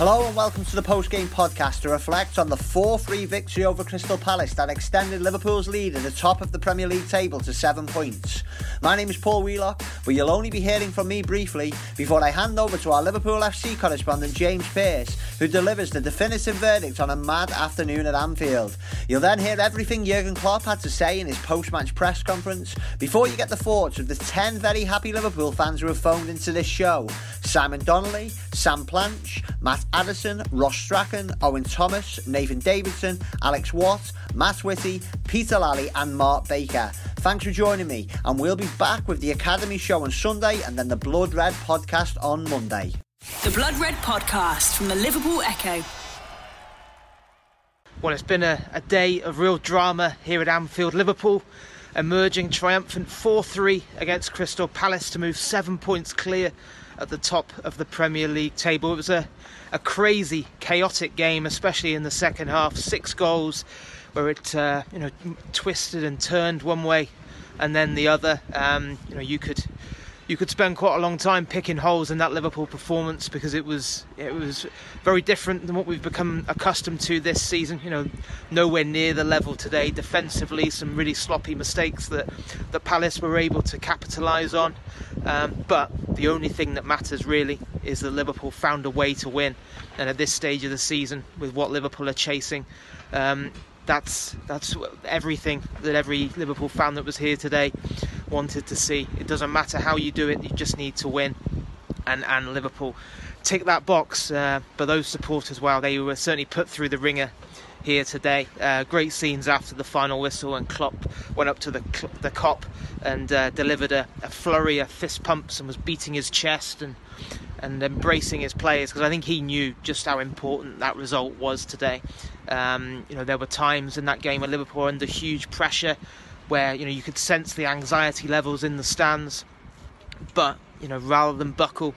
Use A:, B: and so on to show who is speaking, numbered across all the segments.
A: Hello and welcome to the post-game podcast to reflect on the 4-3 victory over Crystal Palace that extended Liverpool's lead at the top of the Premier League table to 7 points. My name is Paul Wheelock, but you'll only be hearing from me briefly before I hand over to our Liverpool FC correspondent James Pearce, who delivers the definitive verdict on a mad afternoon at Anfield. You'll then hear everything Jurgen Klopp had to say in his post-match press conference before you get the thoughts of the 10 very happy Liverpool fans who have phoned into this show. Simon Donnelly, Sam Planch, Matt Addison, Ross Strachan, Owen Thomas, Nathan Davidson, Alex Watt, Matt Whitty, Peter Lally, and Mark Baker. Thanks for joining me, and we'll be back with the Academy show on Sunday and then the Blood Red podcast on Monday.
B: The Blood Red podcast from the Liverpool Echo.
C: Well, it's been a, a day of real drama here at Anfield. Liverpool emerging triumphant 4 3 against Crystal Palace to move seven points clear at the top of the Premier League table. It was a, a crazy, chaotic game, especially in the second half. Six goals where it uh, you know twisted and turned one way and then the other. Um, you know, you could you could spend quite a long time picking holes in that Liverpool performance because it was it was very different than what we've become accustomed to this season. You know, nowhere near the level today. Defensively, some really sloppy mistakes that the Palace were able to capitalise on. Um, but the only thing that matters really is that Liverpool found a way to win. And at this stage of the season, with what Liverpool are chasing, um, that's that's everything that every Liverpool fan that was here today wanted to see. It doesn't matter how you do it; you just need to win. And and Liverpool tick that box. Uh, but those supporters, well, they were certainly put through the ringer here today. Uh, great scenes after the final whistle, and Klopp went up to the the Kop and uh, delivered a, a, flurry of fist pumps and was beating his chest and and embracing his players because I think he knew just how important that result was today. Um, you know, there were times in that game where Liverpool were under huge pressure, where you know you could sense the anxiety levels in the stands, but you know rather than buckle,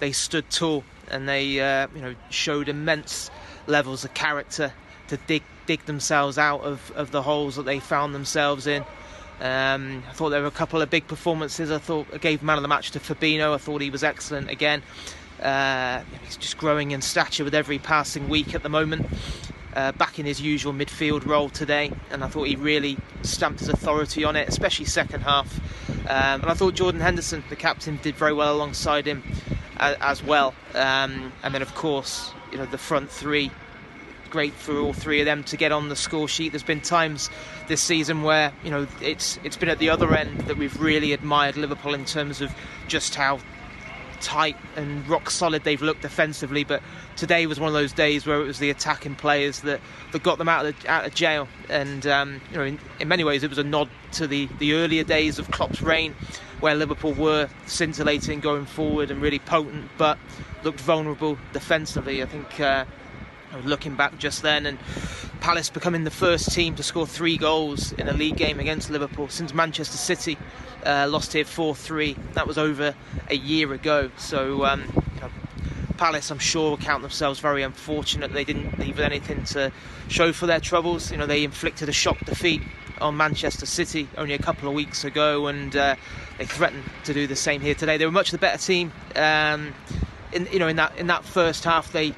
C: they stood tall and they uh, you know showed immense levels of character to dig dig themselves out of, of the holes that they found themselves in. Um, I thought there were a couple of big performances. I thought I gave man of the match to Fabinho. I thought he was excellent again. Uh, he's just growing in stature with every passing week at the moment. Uh, back in his usual midfield role today, and I thought he really stamped his authority on it, especially second half. Um, and I thought Jordan Henderson, the captain, did very well alongside him as, as well. Um, and then, of course, you know the front three great for all three of them to get on the score sheet. There's been times this season where you know it's it's been at the other end that we've really admired Liverpool in terms of just how tight and rock solid they've looked defensively. But today was one of those days where it was the attacking players that, that got them out of, the, out of jail. And um, you know, in, in, many ways, it was a nod to the, the earlier days of Klopp's reign, where Liverpool were scintillating going forward and really potent, but looked vulnerable defensively. I think. Uh, looking back just then, and Palace becoming the first team to score three goals in a league game against Liverpool since Manchester City uh, lost here 4 3. That was over a year ago. So, um, you know, Palace, I'm sure, count themselves very unfortunate they didn't leave anything to show for their troubles. You know, they inflicted a shock defeat on Manchester City only a couple of weeks ago, and uh, they threatened to do the same here today. They were much the better team. Um, in you know in that in that first half, they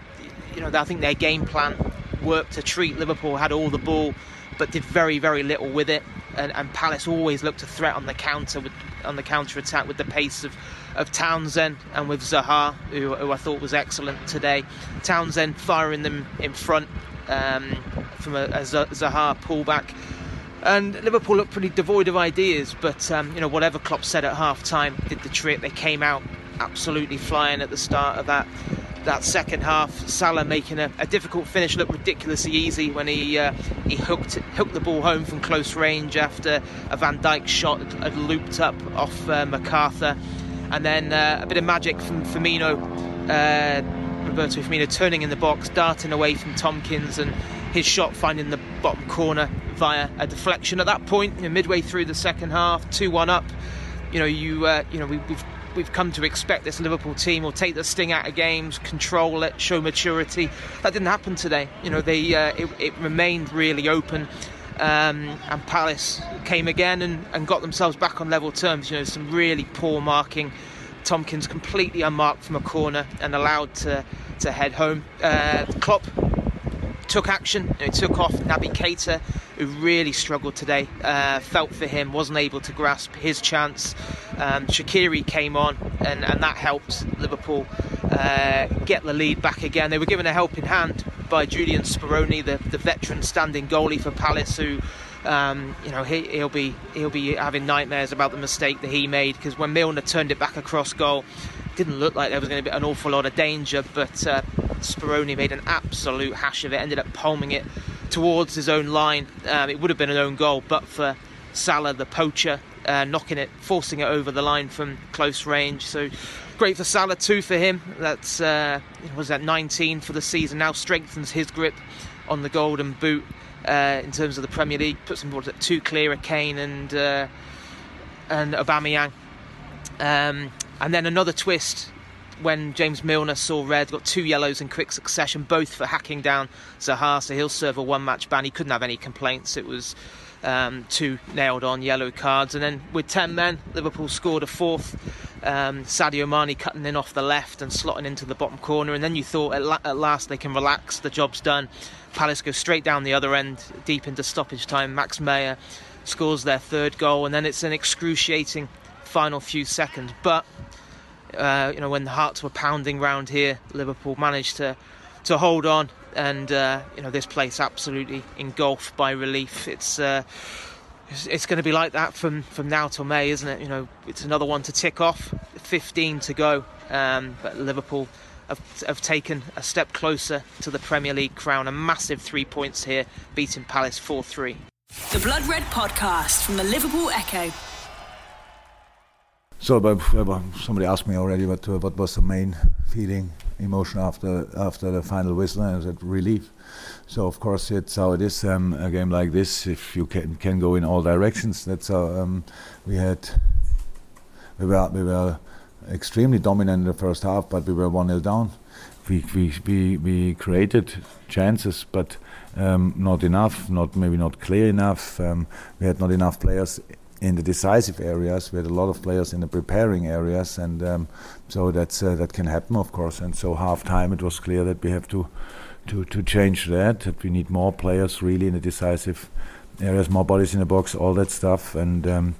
C: you know, I think their game plan worked to treat Liverpool, had all the ball, but did very, very little with it. And, and Palace always looked a threat on the counter with on the counter attack with the pace of, of Townsend and with Zaha, who, who I thought was excellent today. Townsend firing them in front um, from a, a Zaha pullback. And Liverpool looked pretty devoid of ideas, but um, you know whatever Klopp said at half time did the trick. They came out absolutely flying at the start of that that second half. Salah making a, a difficult finish look ridiculously easy when he uh, he hooked hooked the ball home from close range after a Van Dijk shot had looped up off uh, McArthur, and then uh, a bit of magic from Firmino. Uh, Roberto Firmino turning in the box, darting away from Tomkins, and his shot finding the bottom corner via a deflection. At that point, midway through the second half, two-one up. You know, you uh, you know we, we've we've come to expect this Liverpool team will take the sting out of games, control it, show maturity. That didn't happen today. You know, they uh, it, it, remained really open. Um, and Palace came again and, and got themselves back on level terms. You know, some really poor marking. Tomkins completely unmarked from a corner and allowed to, to head home. Uh, Klopp took action, know, took off Naby Keita, who really struggled today. Uh, felt for him, wasn't able to grasp his chance. Um, Shaqiri came on, and, and that helped Liverpool uh, get the lead back again. They were given a helping hand by Julian Speroni, the, the veteran standing goalie for Palace, who um, you know, he, will be he'll be having nightmares about the mistake that he made because when Milner turned it back across goal, didn't look like there was going to be an awful lot of danger. But uh, Speroni made an absolute hash of it, ended up palming it towards his own line. Um, it would have been an own goal, but for Salah, the poacher, uh, knocking it, forcing it over the line from close range. So great for Salah, too, for him. That's uh, was that 19 for the season. Now strengthens his grip on the Golden Boot uh, in terms of the Premier League. Puts him at two clear of Kane and uh, and Aubameyang. Um, and then another twist when James Milner saw red, got two yellows in quick succession, both for hacking down Zaha, so he'll serve a one match ban. He couldn't have any complaints. It was um, two nailed on yellow cards. And then with 10 men, Liverpool scored a fourth. Um, Sadio Mane cutting in off the left and slotting into the bottom corner. And then you thought at, la- at last they can relax, the job's done. Palace go straight down the other end, deep into stoppage time. Max Meyer scores their third goal, and then it's an excruciating final few seconds. But uh, you know, when the hearts were pounding round here, Liverpool managed to to hold on, and uh, you know, this place absolutely engulfed by relief. It's uh, it's, going to be like that from, from now till May, isn't it? You know, it's another one to tick off, 15 to go. Um, but Liverpool have, have taken a step closer to the Premier League crown. A massive three points here, beating Palace 4 3.
B: The Blood Red Podcast from the Liverpool Echo.
D: So, but, somebody asked me already what, uh, what was the main feeling, emotion after after the final whistle, and I said relief. So of course it's how it is. Um, a game like this, if you can can go in all directions, that's how um, we had. We were we were extremely dominant in the first half, but we were 1 0 down. We, we, we, we created chances, but um, not enough, not maybe not clear enough. Um, we had not enough players in the decisive areas. Had a lot of players in the preparing areas, and um, so that's uh, that can happen, of course. And so half time, it was clear that we have to to to change that. That we need more players really in the decisive areas, more bodies in the box, all that stuff, and. Um,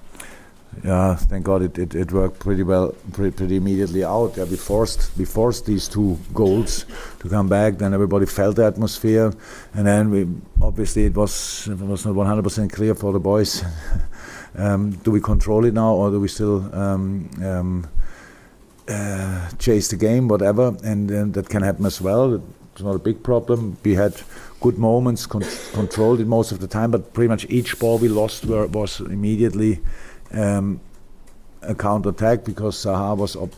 D: yeah, thank God it, it, it worked pretty well, pretty, pretty immediately out. Yeah, we forced we forced these two goals to come back. Then everybody felt the atmosphere, and then we obviously it was it was not 100% clear for the boys. um, do we control it now, or do we still um, um, uh, chase the game, whatever? And, and that can happen as well. It's not a big problem. We had good moments, con- controlled it most of the time, but pretty much each ball we lost were, was immediately um, a counter attack because Zaha was up.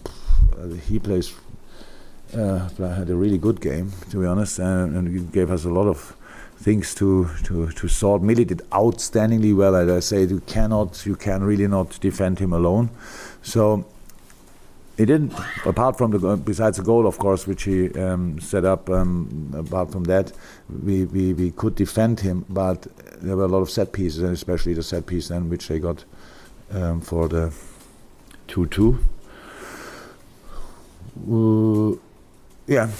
D: Uh, he plays uh, had a really good game, to be honest, and gave us a lot of things to to to sort. Millie did outstandingly well. As I say, you cannot, you can really not defend him alone. So he didn't. Apart from the besides the goal, of course, which he um, set up. Um, apart from that, we, we we could defend him, but there were a lot of set pieces, and especially the set piece then, which they got um, for the 2 2. Uh, yeah,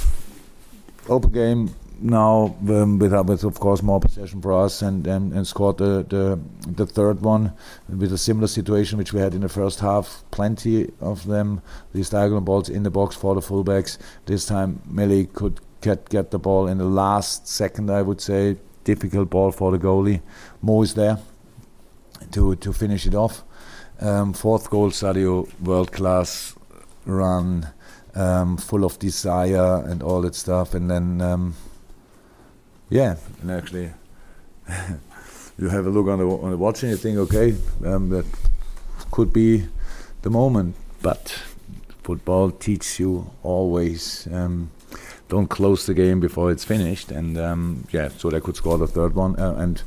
D: open game now um, with, with of course more possession for us and, and, and scored the, the the third one with a similar situation which we had in the first half. Plenty of them, these diagonal balls in the box for the fullbacks. This time Melly could get get the ball in the last second, I would say. Difficult ball for the goalie. Mo is there to to finish it off. Um, fourth goal, Sadio, world class run, um, full of desire and all that stuff. And then, um, yeah, and actually, you have a look on the on the watch and you think, okay, um, that could be the moment. But football teaches you always. Um, don't close the game before it's finished, and um, yeah, so they could score the third one, uh, and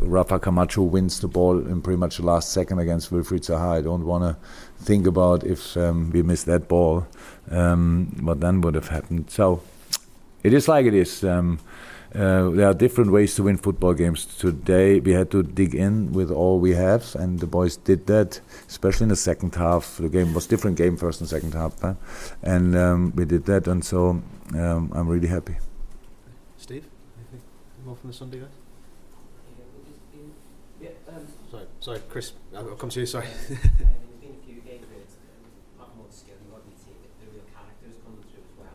D: Rafa Camacho wins the ball in pretty much the last second against Wilfried Zaha. I don't want to think about if um, we missed that ball, um, what then would have happened. So it is like it is. Um, uh, there are different ways to win football games. Today we had to dig in with all we have, and the boys did that, especially in the second half. The game was different game first and second half, huh? and um, we did that, and so um, I'm really happy.
E: Steve, anything more from the Sunday guys?
F: Yeah, um,
E: Sorry, sorry, Chris. I'll come to you. Sorry.
F: there's been a few games where it's um, a lot more skill in what we see, the, the real characters coming through as well.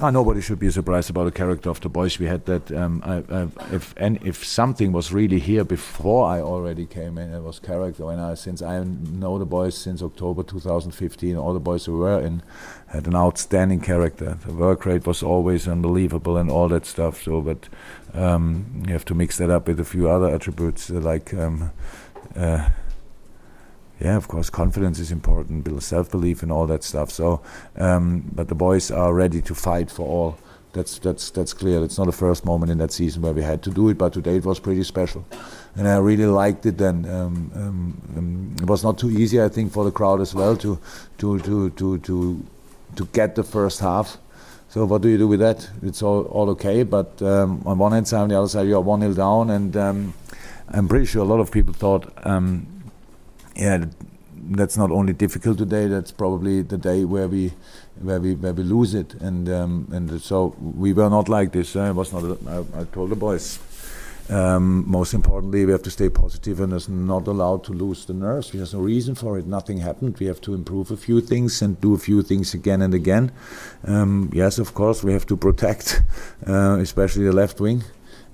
D: Ah, nobody should be surprised about the character of the boys. We had that. Um, I, I, if and if something was really here before I already came in, it was character. And I since I know the boys since October 2015, all the boys who were in had an outstanding character. The work rate was always unbelievable and all that stuff. So, but um, you have to mix that up with a few other attributes uh, like. Um, uh, yeah, of course, confidence is important, build self-belief and all that stuff. So, um, but the boys are ready to fight for all. That's that's that's clear. It's not the first moment in that season where we had to do it, but today it was pretty special, and I really liked it. And um, um, um, it was not too easy, I think, for the crowd as well to to to to to to get the first half. So what do you do with that? It's all all okay, but um, on one hand side, on the other side, you are one 0 down, and um, I'm pretty sure a lot of people thought. Um, yeah, that's not only difficult today. That's probably the day where we, where we, where we lose it. And um, and so we were not like this. Uh, it was not. I I told the boys. Um, most importantly, we have to stay positive and is not allowed to lose the nerves. There's no reason for it. Nothing happened. We have to improve a few things and do a few things again and again. Um, yes, of course, we have to protect, uh, especially the left wing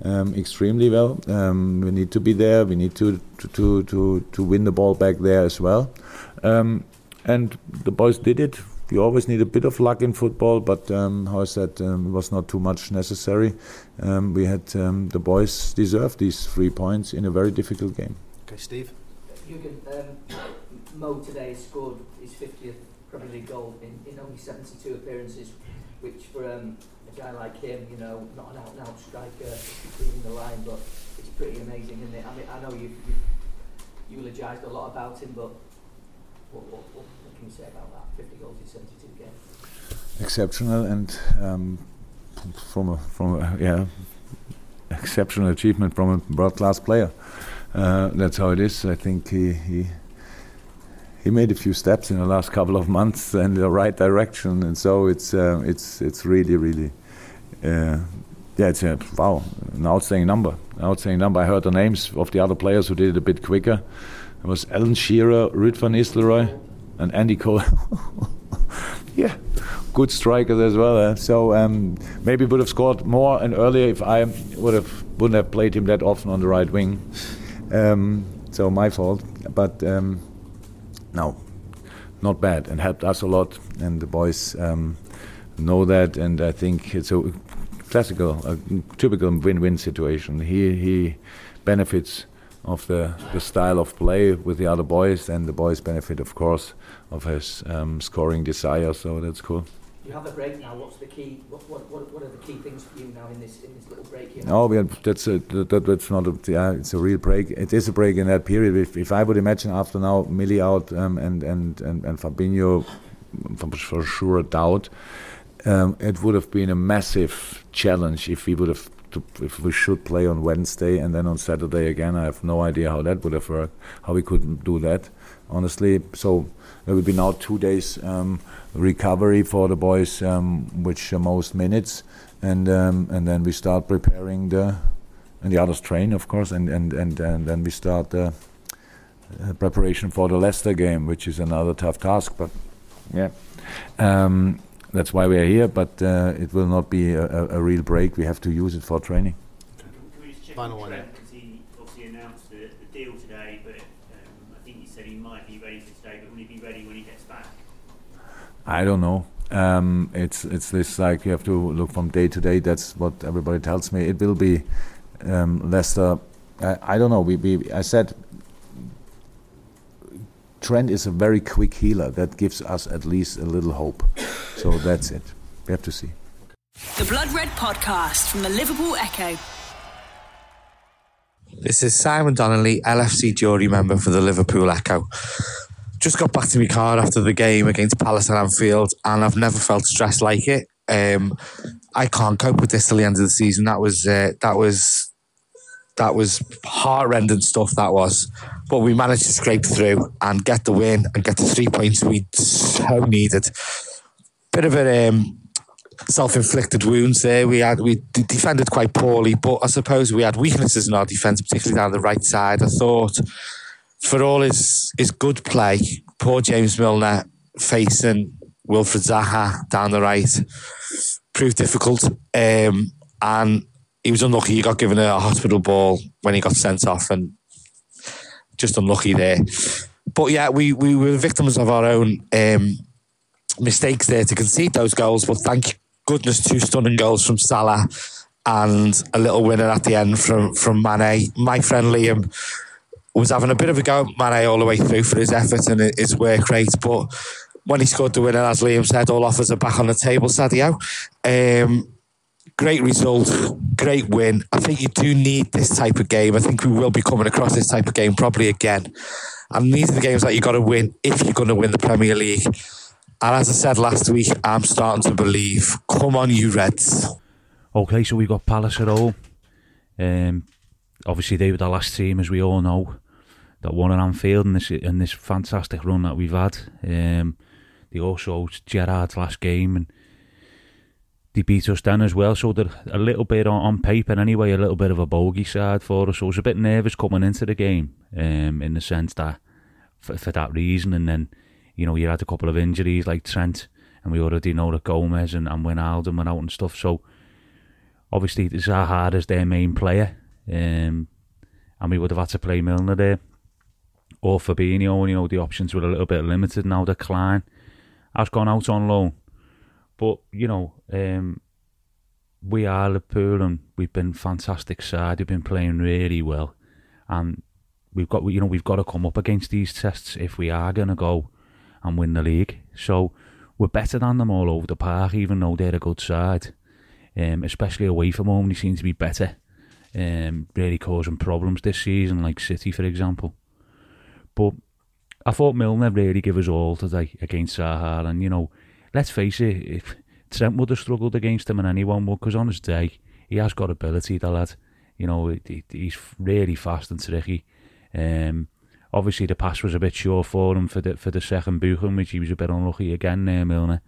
D: um, extremely well. Um, we need to be there. We need to to, to to to win the ball back there as well. Um, and the boys did it. You always need a bit of luck in football, but um, how I said, um, it was not too much necessary. Um, we had um, the boys deserved these three points in a very difficult game.
E: Okay, Steve.
F: Jurgen, um, Mo today scored his 50th Premier League goal in, in only 72 appearances, which for um, a guy like him, you know, not an out-and-out striker between the line, but it's pretty amazing, isn't it? I mean, I know you've, you've eulogised a lot about him, but what, what, what, what can you say about that? 50 goals in 72 games.
D: exceptional and um, from a from a yeah exceptional achievement from a world class player. Uh, that's how it is. I think he he he made a few steps in the last couple of months in the right direction, and so it's uh, it's it's really really. Yeah, it's a wow, an outstanding number. An outstanding number. I heard the names of the other players who did it a bit quicker. It was Alan Shearer, Ruud van Nistelrooy, and Andy Cole. yeah, good strikers as well. eh? So um, maybe would have scored more and earlier if I would have wouldn't have played him that often on the right wing. Um, so my fault, but um, no, not bad and helped us a lot. And the boys um, know that, and I think it's a classical, a typical win-win situation. He he benefits of the, the style of play with the other boys, and the boys benefit, of course, of his um, scoring desire. So that's cool.
F: You have a break now. What's the key? What, what, what, what are the key things for you now in this in this little break here?
D: No, that's a, that, that's not a, yeah, it's a real break. It is a break in that period. If, if I would imagine after now Millie out um, and, and, and, and Fabinho for, for sure doubt, um, it would have been a massive challenge if we would have to, if we should play on Wednesday and then on Saturday again. I have no idea how that would have worked, how we could do that, honestly. So there will be now two days um, recovery for the boys, um, which are most minutes, and um, and then we start preparing the and the others train, of course, and and and, and then we start the uh, preparation for the Leicester game, which is another tough task. But yeah, um, that's why we are here. But uh, it will not be a, a, a real break. We have to use it for training.
G: Can we just check
E: Final one,
G: he obviously announced the, the deal today, but um, I think he said he might be ready for today, but will he be ready when he gets back?
D: I don't know. Um, it's it's this like you have to look from day to day. That's what everybody tells me. It will be um, Leicester. I, I don't know. We, we I said Trent is a very quick healer. That gives us at least a little hope. So that's it. We have to see.
B: The Blood Red Podcast from the Liverpool Echo.
H: This is Simon Donnelly, LFC jury member for the Liverpool Echo. Just got back to my car after the game against Palace at Anfield, and I've never felt stressed like it. Um, I can't cope with this till the end of the season. That was uh, that was that was heart-rending stuff. That was, but we managed to scrape through and get the win and get the three points we so needed. Bit of a um, self-inflicted wounds there. We had we defended quite poorly, but I suppose we had weaknesses in our defence, particularly down the right side. I thought for all his his good play, poor James Milner facing Wilfried Zaha down the right proved difficult. Um, and he was unlucky. He got given a hospital ball when he got sent off, and just unlucky there. But yeah, we, we were victims of our own um, mistakes there to concede those goals. But thank goodness, two stunning goals from Salah and a little winner at the end from from Mane. My friend Liam was having a bit of a go at Mane all the way through for his effort and his work rate, but when he scored the winner, as Liam said, all offers are back on the table, Sadio. Um, great result, great win. I think you do need this type of game. I think we will be coming across this type of game probably again. And these are the games that you've got to win if you're going to win the Premier League. And as I said last week, I'm starting to believe. Come on, you Reds.
I: Okay, so we've got Palace at home. Um, obviously, they were the last team, as we all know, that won at Anfield in this in this fantastic run that we've had. Um, they also Gerard's last game and they beat us then as well. So they're a little bit on, on paper anyway, a little bit of a bogey side for us. So I was a bit nervous coming into the game, um, in the sense that for, for that reason. And then, you know, you had a couple of injuries like Trent, and we already know that Gomez and, and Wijnaldum went out and stuff. So obviously Zaha is their main player, um, and we would have had to play Milner there or Fabinho. And, you know, the options were a little bit limited now. Decline has gone out on loan. But, you know, um, we are Liverpool and we've been fantastic side. We've been playing really well. And we've got, you know, we've got to come up against these tests if we are going to go and win the league. So we're better than them all over the park, even though they're a good side. Um, especially away from home, they seem to be better. Um, really causing problems this season, like City, for example. But I thought Milner really gave us all today against Zaha, and you know, let's face it, if Trent would have struggled against him and anyone would, because on his day, he has got ability, the lad. You know, he, he's really fast and tricky. Um, obviously, the pass was a bit short for him for the for the second booking, which he was a bit unlucky again there, Milner.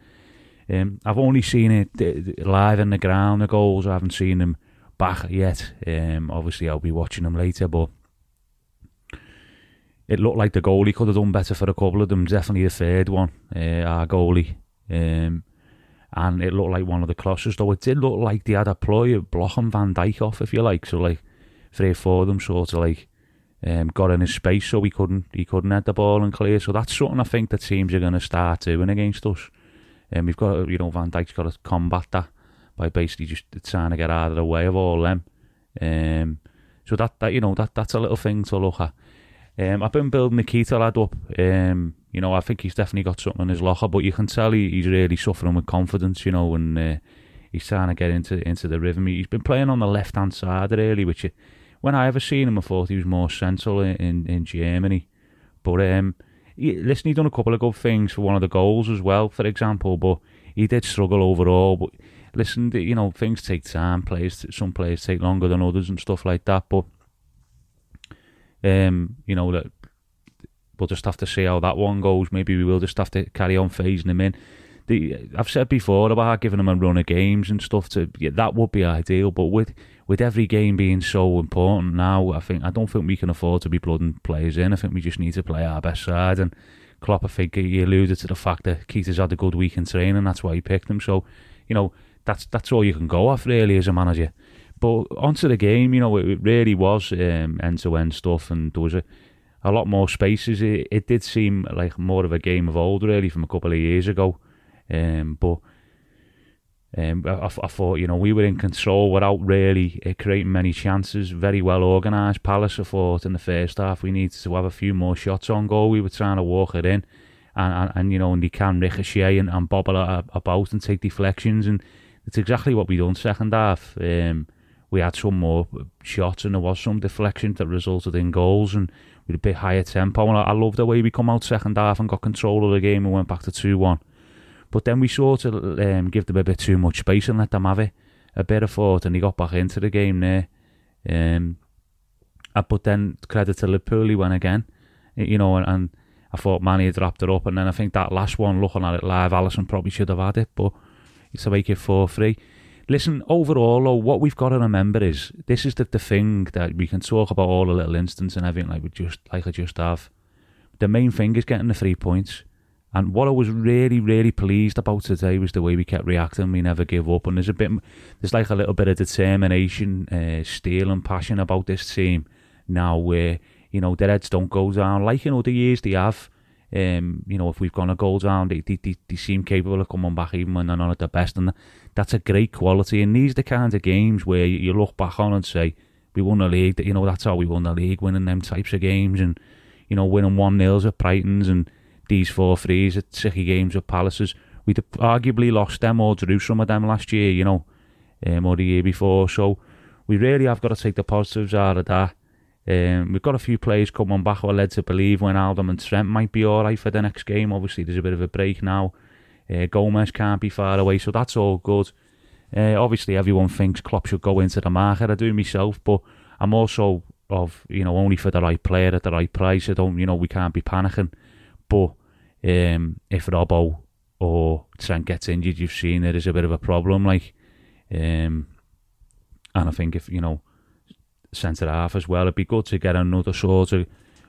I: Um, I've only seen it live in the ground, the goals. I haven't seen them back yet. Um, obviously, I'll be watching them later, but it looked like the goalie could have done better for a couple of them. Definitely the third one, uh, our goalie. Um, and it looked like one of the closest, though it did look like they had a ploy of blocking Van Dijk off, if you like. So, like, three or four of them sort of like um, got in his space so he couldn't he couldn't head the ball and clear. So that's something I think the teams are going to start doing against us. And um, we've got you know, Van Dijk's got to combat that by basically just trying to get out of the way of all them. Um, so that, that you know that that's a little thing to look at. Um, I've been building the lad up. Um, you know, I think he's definitely got something in his locker, but you can tell he, he's really suffering with confidence. You know, and uh, he's trying to get into into the rhythm. He's been playing on the left hand side really, which when I ever seen him, I thought he was more central in in, in Germany. But um, he, listen, he done a couple of good things for one of the goals as well, for example. But he did struggle overall. But listen, you know, things take time. Players, some players take longer than others and stuff like that. But um, you know that we'll just have to see how that one goes. Maybe we will just have to carry on phasing him in. The, I've said before about giving him a run of games and stuff. To yeah, that would be ideal, but with with every game being so important now, I think I don't think we can afford to be blooding players in. I think we just need to play our best side. And Klopp, I think he alluded to the fact that Keita's had a good week in training. and That's why he picked him. So, you know, that's that's all you can go off really as a manager. But onto the game, you know, it, really was end to end stuff, and there was a, a lot more spaces. It, it did seem like more of a game of old, really, from a couple of years ago. Um, but um, I, I, thought, you know, we were in control without really uh, creating many chances. Very well organised. Palace, I thought, in the first half, we needed to have a few more shots on goal. We were trying to walk it in. And, and, and you know, and they can ricochet and, and bobble about and take deflections. And it's exactly what we done second half. Um, we had some more shots and there was some deflection that resulted in goals and with a bit higher tempo. And I, I love the way we come out second half and got control of the game and went back to 2 1. But then we sort of um, give them a bit too much space and let them have it a bit of thought, and he got back into the game there. Um, uh, but then credit to Liverpool, he went again, you know, and, and I thought Mane had wrapped it up, and then I think that last one, looking at it live, Alisson probably should have had it, but it's to make it 4 3. Listen, overall, though, what we've got to remember is this is the, the thing that we can talk about all the little instances and everything like we just like I just have. The main thing is getting the three points. And what I was really, really pleased about today was the way we kept reacting. We never gave up, and there's a bit, there's like a little bit of determination, uh, steel, and passion about this team now. Where you know their heads don't go down like in other years they have. Um, you know, if we've gone a goal down, they, they, they, they seem capable of coming back even when they're not at their best, and that's a great quality. And these are the kind of games where you look back on and say, we won the league. You know that's how we won the league, winning them types of games, and you know winning one nils at Brighton's and these four threes at City games with Palaces. We'd arguably lost them or drew some of them last year, you know, um, or the year before. So we really have got to take the positives out of that. Um, we've got a few players coming back who led to believe Wijnaldum and Trent might be all right for the next game. Obviously, there's a bit of a break now. Uh, Gomez can't be far away, so that's all good. Uh, obviously, everyone thinks Klopp should go into the market. I do myself, but I'm also of you know only for the right player at the right price. I don't, you know, we can't be panicking. But um, if Robbo or Trent gets injured, you've seen it is a bit of a problem. Like, um, and I think if you know centre half as well, it'd be good to get another sort of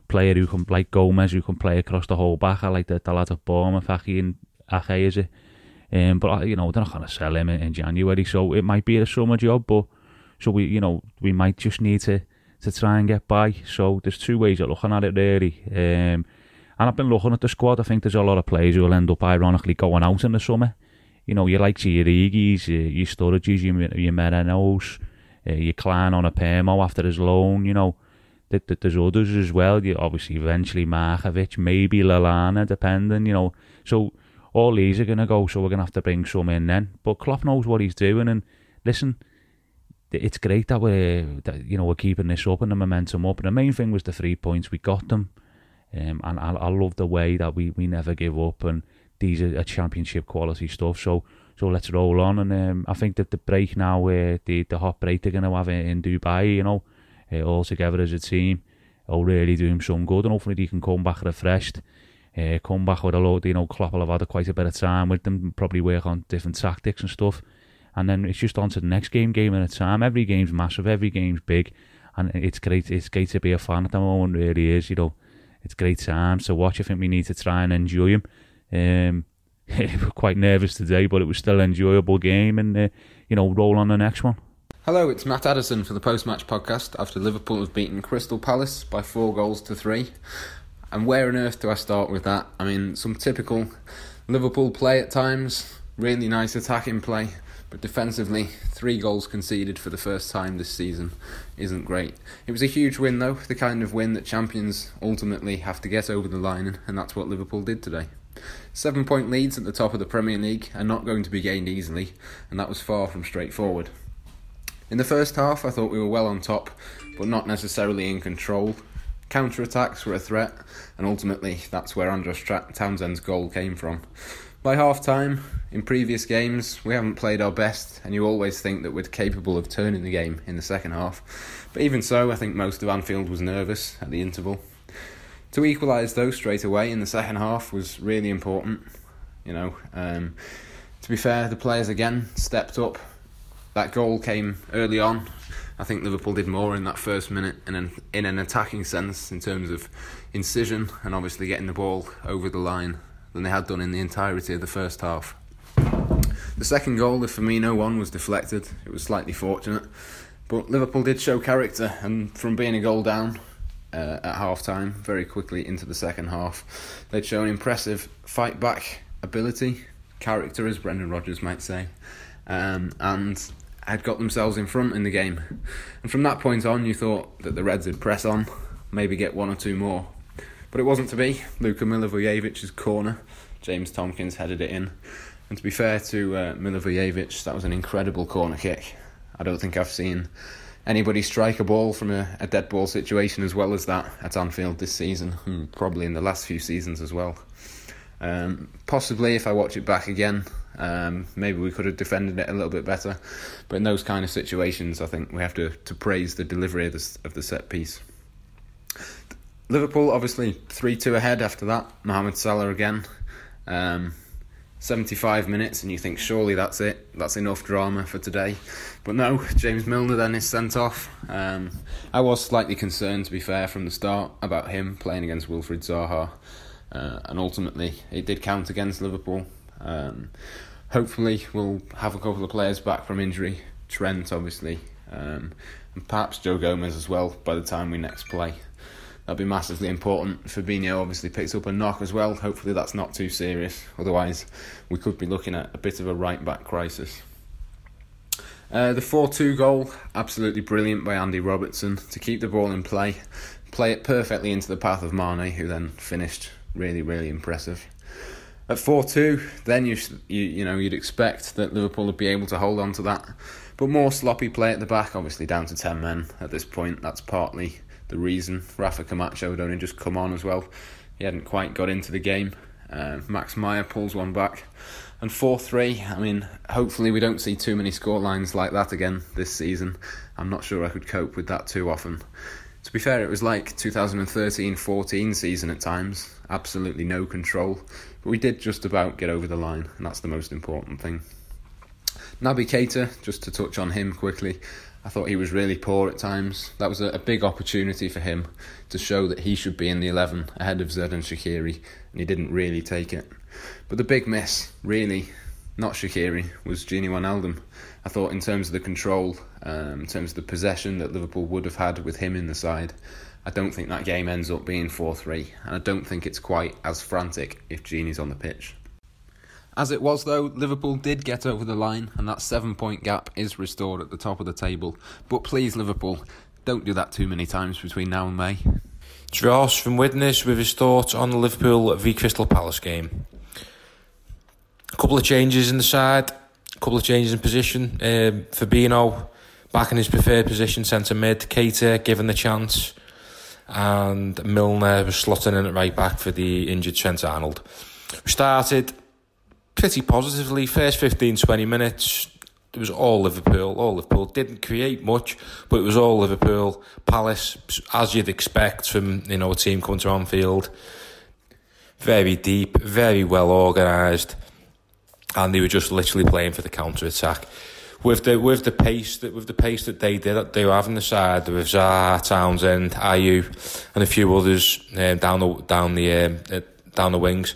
I: player who can like Gomez, who can play across the whole back. I like the, the lad at Bournemouth, Ake and Ake is it. Um, but you know they're not going to sell him in, in, January, so it might be a summer job. But so we, you know, we might just need to to try and get by. So there's two ways of looking at it really. Um, and I've been looking at the squad. I think there's a lot of players who will end up ironically going out in the summer. You know, you like your Iggy's, your, your Sturridges, your, your Morenos, uh, your Clyne on a Permo after his loan. You know, that, that there's others as well. You obviously eventually Markovic, maybe Lallana, depending. You know, so all these are going to go. So we're going to have to bring some in then. But Klopp knows what he's doing. And listen, it's great that we're that, you know we're keeping this up and the momentum up. And the main thing was the three points. We got them. Um, and I, I love the way that we, we never give up, and these are, are championship quality stuff. So so let's roll on. And um, I think that the break now, uh, the the hot break they're going to have in Dubai, you know, uh, all together as a team, will really do him some good, and hopefully he can come back refreshed. Uh, come back with a load, you know, Klopp will have had quite a bit of time with them, probably work on different tactics and stuff. And then it's just on to the next game, game at a time. Every game's massive, every game's big, and it's great. It's great to be a fan at the moment, really is, you know it's great time to watch. I think we need to try and enjoy him. Um, we're quite nervous today, but it was still an enjoyable game, and uh, you know, roll on the next one.
J: Hello, it's Matt Addison for the post match podcast after Liverpool have beaten Crystal Palace by four goals to three. And where on earth do I start with that? I mean, some typical Liverpool play at times, really nice attacking play, but defensively, three goals conceded for the first time this season isn't great. It was a huge win, though, the kind of win that champions ultimately have to get over the line, and that's what Liverpool did today. Seven point leads at the top of the Premier League are not going to be gained easily, and that was far from straightforward. In the first half, I thought we were well on top, but not necessarily in control. Counter attacks were a threat, and ultimately, that's where Andros Townsend's goal came from. By half time, in previous games, we haven't played our best, and you always think that we're capable of turning the game in the second half. But even so, I think most of Anfield was nervous at the interval. To equalise, though, straight away in the second half was really important. You know, um, to be fair, the players again stepped up. That goal came early on. I think Liverpool did more in that first minute in an, in an attacking sense in terms of incision and obviously getting the ball over the line than they had done in the entirety of the first half. The second goal, the Firmino one, was deflected. It was slightly fortunate, but Liverpool did show character, and from being a goal down uh, at half time, very quickly into the second half, they'd shown impressive fight back ability, character, as Brendan Rodgers might say, um, and had got themselves in front in the game. And from that point on, you thought that the Reds would press on, maybe get one or two more. But it wasn't to be. Luka Milivojevic's corner, James Tomkins headed it in. And to be fair to uh, Milivojevic, that was an incredible corner kick. I don't think I've seen anybody strike a ball from a, a dead ball situation as well as that at Anfield this season, and probably in the last few seasons as well. Um, possibly, if I watch it back again, um, maybe we could have defended it a little bit better. But in those kind of situations, I think we have to, to praise the delivery of the, of the set piece. Liverpool obviously 3 2 ahead after that. Mohamed Salah again. Um, 75 minutes, and you think surely that's it, that's enough drama for today. But no, James Milner then is sent off. Um, I was slightly concerned, to be fair, from the start about him playing against Wilfried Zaha, uh, and ultimately it did count against Liverpool. Um, hopefully, we'll have a couple of players back from injury. Trent, obviously, um, and perhaps Joe Gomez as well by the time we next play. That'd be massively important. Fabinho obviously picked up a knock as well. Hopefully that's not too serious. Otherwise, we could be looking at a bit of a right back crisis. Uh, the 4 2 goal, absolutely brilliant by Andy Robertson to keep the ball in play, play it perfectly into the path of Mane, who then finished really, really impressive. At 4 2, then you, you, you know, you'd expect that Liverpool would be able to hold on to that. But more sloppy play at the back, obviously down to 10 men at this point. That's partly the reason. Rafa Camacho had only just come on as well. He hadn't quite got into the game. Uh, Max Meyer pulls one back. And 4 3, I mean, hopefully we don't see too many scorelines like that again this season. I'm not sure I could cope with that too often. To be fair, it was like 2013 14 season at times. Absolutely no control. But we did just about get over the line, and that's the most important thing. Naby Keita, just to touch on him quickly, I thought he was really poor at times. That was a, a, big opportunity for him to show that he should be in the 11 ahead of Xherdan Shaqiri, and he didn't really take it. But the big miss, really, not Shaqiri, was Gini Wijnaldum. I thought in terms of the control, um, in terms of the possession that Liverpool would have had with him in the side, I don't think that game ends up being 4 3, and I don't think it's quite as frantic if Gini's on the pitch. As it was, though, Liverpool did get over the line, and that seven point gap is restored at the top of the table. But please, Liverpool, don't do that too many times between now and May.
K: Ross from Widnes with his thoughts on the Liverpool v Crystal Palace game. A couple of changes in the side, a couple of changes in position. Um, Fabinho back in his preferred position, centre mid. Keita given the chance, and Milner was slotting in at right back for the injured Trent Arnold. We started pretty positively. First 15, 20 minutes, it was all Liverpool, all Liverpool. Didn't create much, but it was all Liverpool. Palace, as you'd expect from you know a team coming to Anfield, very deep, very well organised, and they were just literally playing for the counter attack. With the with the pace that with the pace that they did they were having the side with Zaha, Townsend, Ayew, and a few others um, down the down the um, uh, down the wings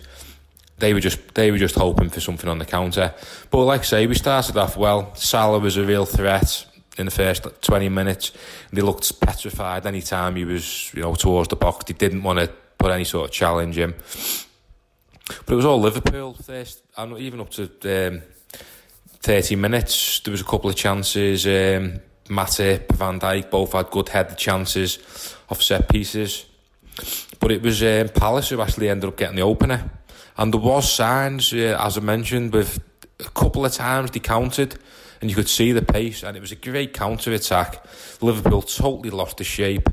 K: they were just they were just hoping for something on the counter. But like I say, we started off well. Salah was a real threat in the first 20 minutes. They looked petrified any time he was you know towards the box. They didn't want to put any sort of challenge in. But it was all Liverpool first, and even up to um, 30 minutes, there was a couple of chances. Um, Matip, Van Dijk both had good headed chances off set pieces. But it was um, Palace who actually ended up getting the opener. And there was signs, uh, as I mentioned, with a couple of times they countered and you could see the pace and it was a great counter attack. Liverpool totally lost the shape.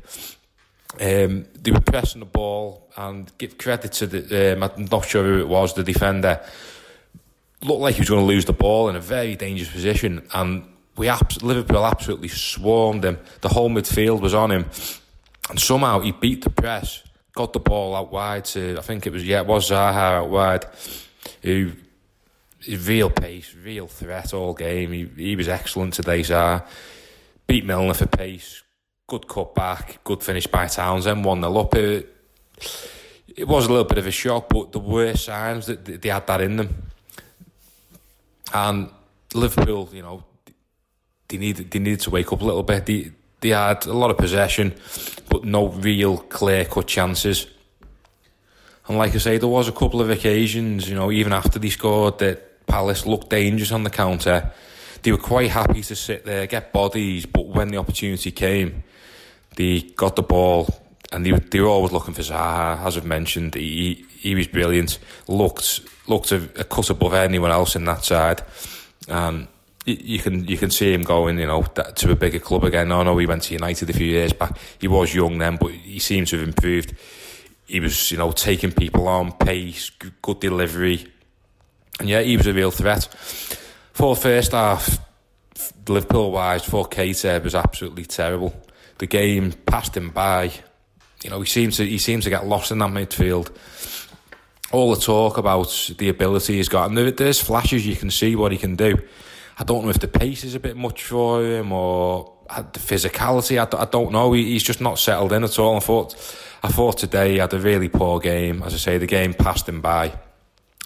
K: Um, they were pressing the ball and give credit to the, um, I'm not sure who it was, the defender. Looked like he was going to lose the ball in a very dangerous position and we abs- Liverpool absolutely swarmed him. The whole midfield was on him. And somehow he beat the press got the ball out wide to I think it was yeah it was Zaha out wide who real pace real threat all game. He, he was excellent today Zaha. Beat Milner for pace. Good cut back good finish by Townsend 1-0 up. It, it was a little bit of a shock but there were signs that they had that in them and Liverpool you know they needed they needed to wake up a little bit they, they had a lot of possession, but no real clear cut chances. And like I say, there was a couple of occasions, you know, even after they scored, that Palace looked dangerous on the counter. They were quite happy to sit there, get bodies, but when the opportunity came, they got the ball, and they, they were always looking for Zaha. As I've mentioned, he he was brilliant. Looked looked a, a cut above anyone else in that side, um, and you can you can see him going, you know, to a bigger club again. Oh, I know he went to United a few years back. He was young then, but he seems to have improved. he was, you know, taking people on, pace, good delivery. And yeah, he was a real threat. For first half, Liverpool wise, for Keita was absolutely terrible. The game passed him by. You know, he seems to he seems to get lost in that midfield. All the talk about the ability he's got, and there's flashes you can see what he can do. I don't know if the pace is a bit much for him or uh, the physicality. I, I don't know. He, he's just not settled in at all. I thought, I thought today he had a really poor game. As I say, the game passed him by.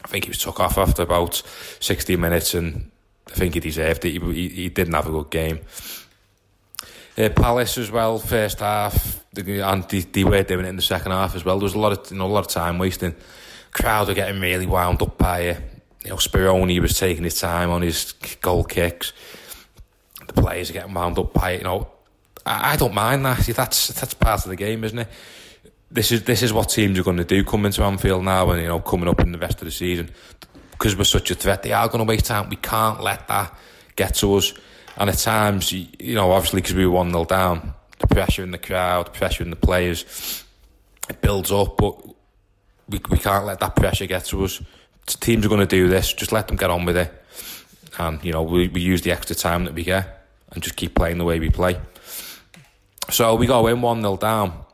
K: I think he was took off after about 60 minutes, and I think he deserved it. He, he, he didn't have a good game. Uh, Palace as well, first half, and they, they were doing it in the second half as well. There was a lot of you know, a lot of time wasting. Crowd were getting really wound up by it. You know, Speroni was taking his time on his goal kicks the players are getting wound up by it. You know, I, I don't mind that. That's that's part of the game, isn't it? This is this is what teams are going to do coming to Anfield now, and you know, coming up in the rest of the season because we're such a threat. They are going to waste time. We can't let that get to us. And at times, you know, obviously because we were one 0 down, the pressure in the crowd, the pressure in the players, it builds up. But we we can't let that pressure get to us. Teams are going to do this. Just let them get on with it. And you know, we we use the extra time that we get and just keep playing the way we play. So we go in 1 0 down.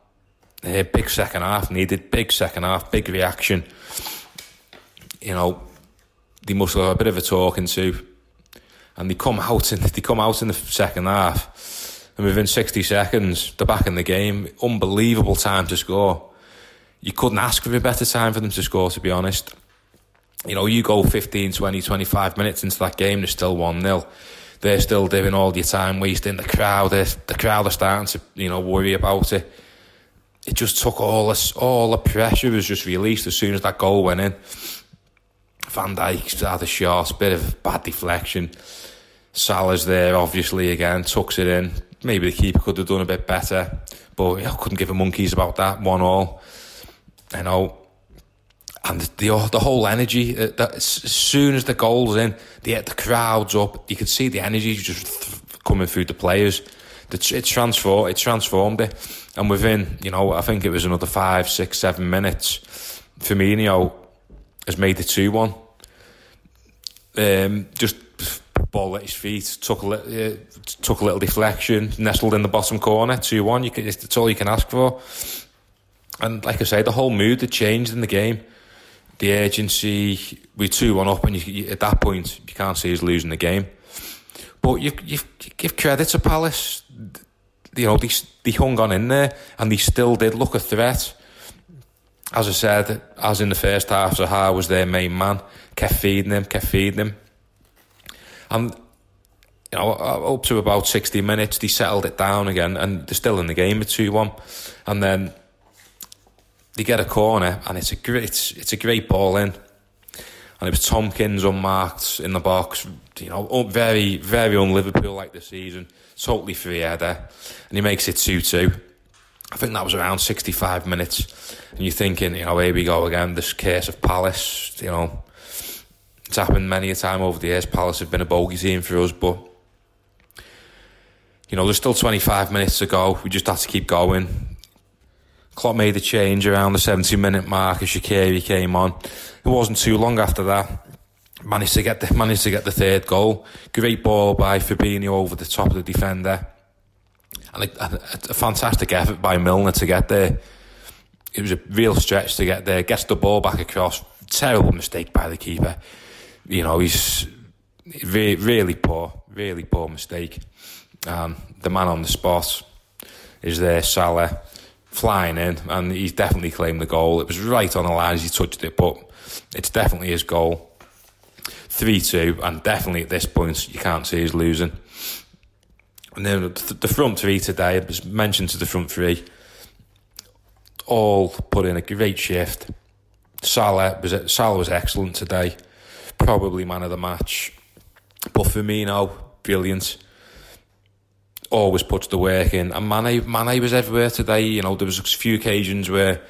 K: Big second half needed, big second half, big reaction. You know, they must have a bit of a talking to. And they come out in they come out in the second half, and within sixty seconds, they're back in the game. Unbelievable time to score. You couldn't ask for a better time for them to score, to be honest. You know, you go 15, 20, 25 minutes into that game, they're still 1 0 they're still doing all your time wasting. The crowd, the crowd are starting to, you know, worry about it. It just took all this, all the pressure was just released as soon as that goal went in. Van Dijk had a shot, bit of bad deflection. Salah's there, obviously, again, tucks it in. Maybe the keeper could have done a bit better, but I couldn't give a monkeys about that. One all. You know, and the the whole energy. Uh, that, as soon as the goal's in, the the crowd's up. You could see the energy just coming through the players. It transformed. It transformed it, and within you know, I think it was another five, six, seven minutes. Firmino has made the two one. Um, just ball at his feet, took a uh, took a little deflection, nestled in the bottom corner, two one. You can, it's all you can ask for. And like I say, the whole mood had changed in the game the urgency. We two one up, and you, at that point you can't see us losing the game. But you, you, you give credit to Palace. You know they they hung on in there, and they still did look a threat. As I said, as in the first half, Zaha was their main man. Kept feeding him, kept feeding him, and you know uh, up to about sixty minutes, they settled it down again, and they're still in the game at two one, and then they get a corner and it's a great it's, a great ball in. And it was Tomkins unmarked in the box you know very very un Liverpool like this season. Totally free header and he makes it 2-2 I think that was around 65 minutes. And you're thinking you know here we go again this case of Palace you know it's happened many a time over the years Palace have been a bogey team for us but you know there's still 25 minutes to go we just have to keep going Klopp made the change around the 70 minute mark as Shaqiri came on. It wasn't too long after that. Managed to get the managed to get the third goal. Great ball by Fabinho over the top of the defender, and a, a, a fantastic effort by Milner to get there. It was a real stretch to get there. Gets the ball back across. Terrible mistake by the keeper. You know he's really, really poor, really poor mistake. Um, the man on the spot is there, Salah flying in, and he's definitely claimed the goal. It was right on the line as he touched it, but it's definitely his goal. 3 2, and definitely at this point, you can't see he's losing. And then the front three today, it was mentioned to the front three, all put in a great shift. Salah was, Salah was excellent today, probably man of the match. But Firmino, brilliant always puts the work in. And Mane, Mane was everywhere today. You know, there was a few occasions where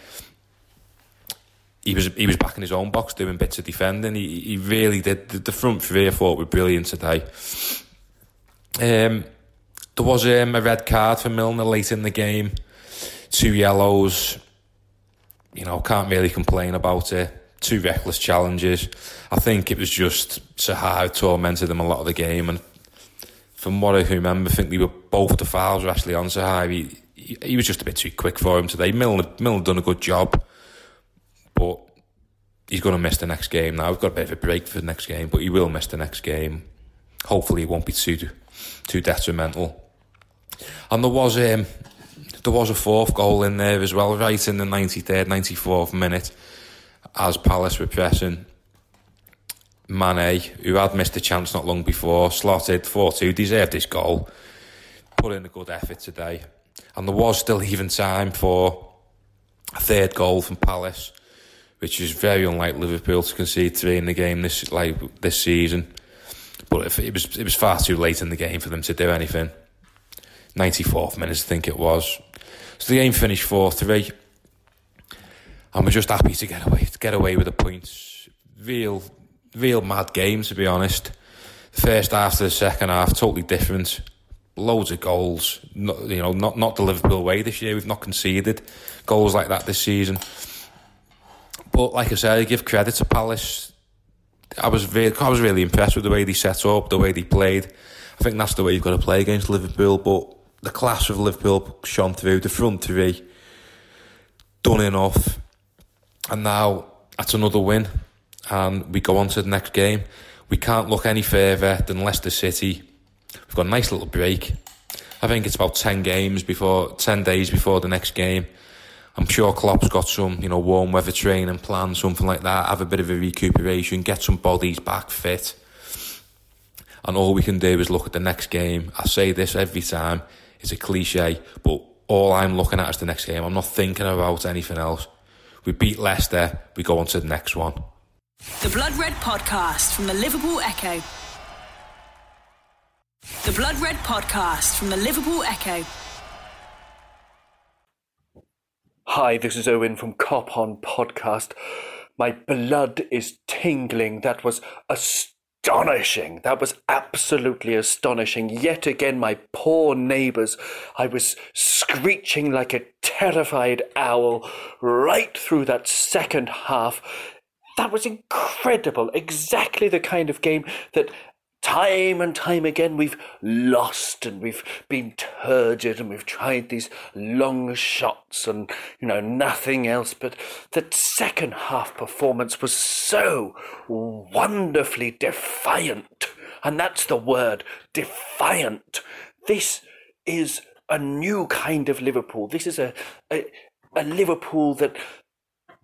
K: he was he was back in his own box doing bits of defending. He he really did. The, the front three I thought were brilliant today. Um, there was um, a red card for Milner late in the game, two yellows. you know, can't really complain about it. Two reckless challenges. I think it was just Zaha tormented them a lot of the game, and from what I remember, I think we were both the fouls were actually on Zaha. He, he, he was just a bit too quick for him today. Milner, Milner done a good job, but he's going to miss the next game now. We've got a bit of a break for the next game, but he will miss the next game. Hopefully, it won't be too too detrimental. And there was um, there was a fourth goal in there as well, right in the 93rd, 94th minute, as Palace were pressing. Mane, who had missed a chance not long before, slotted 4 2, deserved his goal, put in a good effort today. And there was still even time for a third goal from Palace, which is very unlike Liverpool to concede three in the game this like this season. But it was it was far too late in the game for them to do anything. 94th minute, I think it was. So the game finished 4 3. And we're just happy to get away to get away with the points. Real real mad game to be honest. First half to the second half, totally different. Loads of goals. Not, you know, not not the Liverpool way this year. We've not conceded goals like that this season. But like I said, I give credit to Palace. I was really, I was really impressed with the way they set up, the way they played. I think that's the way you've got to play against Liverpool. But the class of Liverpool shone through. The front three done enough, and now that's another win, and we go on to the next game. We can't look any further than Leicester City. We've got a nice little break. I think it's about ten games before, ten days before the next game. I'm sure Klopp's got some, you know, warm weather training plan, something like that. Have a bit of a recuperation, get some bodies back fit, and all we can do is look at the next game. I say this every time it's a cliche, but all I'm looking at is the next game. I'm not thinking about anything else. We beat Leicester, we go on to the next one.
B: The Blood Red Podcast from the Liverpool Echo. The Blood Red Podcast from the Liverpool Echo.
L: Hi, this is Owen from Cop On Podcast. My blood is tingling. That was astonishing. That was absolutely astonishing. Yet again, my poor neighbours. I was screeching like a terrified owl right through that second half. That was incredible. Exactly the kind of game that time and time again we've lost and we've been turgid and we've tried these long shots and you know nothing else but that second half performance was so wonderfully defiant. And that's the word defiant. This is a new kind of liverpool. This is a a, a liverpool that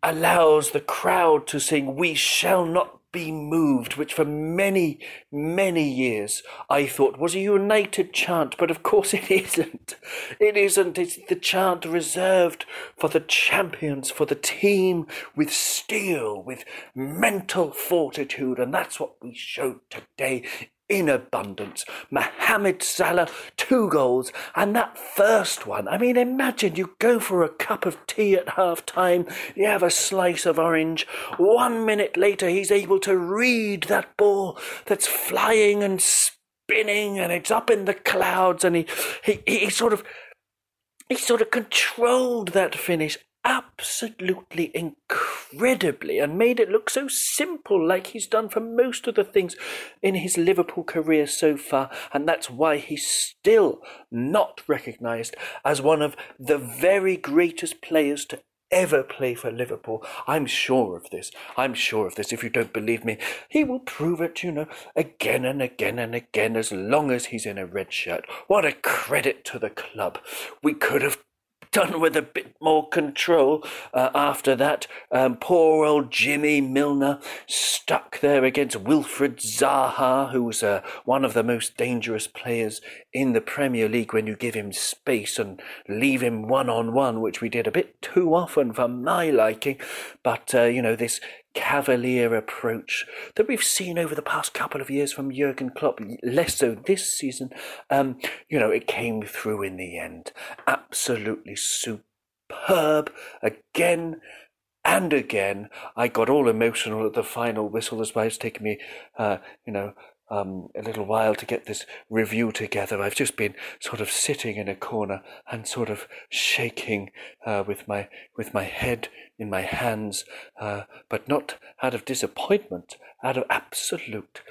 L: allows the crowd to sing we shall not be moved, which for many, many years I thought was a united chant, but of course it isn't. It isn't. It's the chant reserved for the champions, for the team with steel, with mental fortitude, and that's what we showed today in abundance. Mohamed Salah, two goals, and that first one. I mean, imagine you go for a cup of tea at half time, you have a slice of orange. One minute later, he's able to read that ball that's flying and spinning, and it's up in the clouds, and he, he, he sort of. He sort of controlled that finish absolutely incredibly and made it look so simple, like he's done for most of the things in his Liverpool career so far, and that's why he's still not recognised as one of the very greatest players to ever play for Liverpool. I'm sure of this. I'm sure of this. If you don't believe me, he will prove it, you know, again and again and again as long as he's in a red shirt. What a credit to the club. We could have done with a bit more control uh, after that. Um, poor old Jimmy Milner stuck there against Wilfried Zaha, who was uh, one of the most dangerous players in the Premier League when you give him space and leave him one on one, which we did a bit too often for my liking. But, uh, you know, this cavalier approach that we've seen over the past couple of years from Jurgen Klopp, less so this season. Um, you know, it came through in the end. Absolutely superb again and again. I got all emotional at the final whistle as well. It's taken me, uh, you know, um, a little while to get this review together. I've just been sort of sitting in a corner and sort of shaking uh, with my with my head in my hands, uh, but not out of disappointment, out of absolute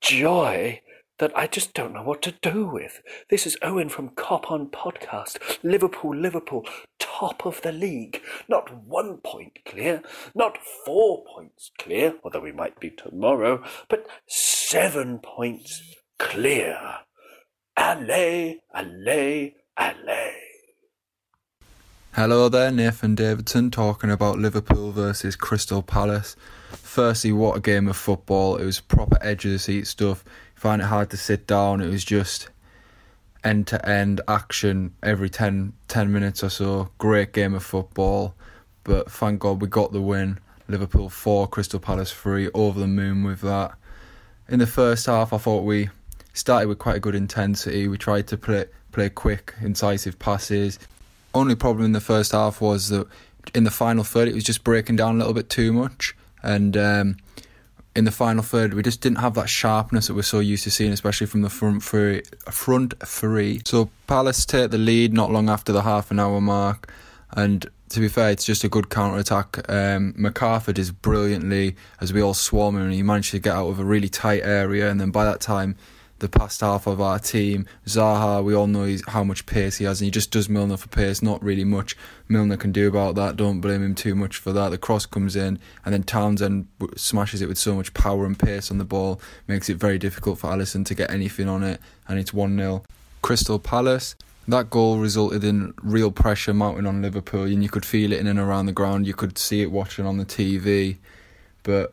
L: joy that I just don't know what to do with. This is Owen from Cop on Podcast. Liverpool, Liverpool, top of the league. Not one point clear, not four points clear, although we might be tomorrow, but seven points clear. Allez, allez, allez.
M: Hello there, Nathan Davidson talking about Liverpool versus Crystal Palace. Firstly, what a game of football. It was proper edge of the seat stuff. You find it hard to sit down. It was just end to end action every 10, 10 minutes or so. Great game of football. But thank God we got the win. Liverpool 4, Crystal Palace 3. Over the moon with that. In the first half, I thought we started with quite a good intensity. We tried to play play quick, incisive passes. Only problem in the first half was that in the final third it was just breaking down a little bit too much, and um, in the final third we just didn't have that sharpness that we're so used to seeing, especially from the front three. Front three. So Palace take the lead not long after the half an hour mark, and to be fair, it's just a good counter attack. Um, McArthur does brilliantly as we all swarm him, and he managed to get out of a really tight area, and then by that time the past half of our team. Zaha, we all know how much pace he has, and he just does Milner for pace. Not really much Milner can do about that. Don't blame him too much for that. The cross comes in, and then Townsend smashes it with so much power and pace on the ball, makes it very difficult for Alisson to get anything on it, and it's 1 0. Crystal Palace. That goal resulted in real pressure mounting on Liverpool, and you could feel it in and around the ground. You could see it watching on the TV, but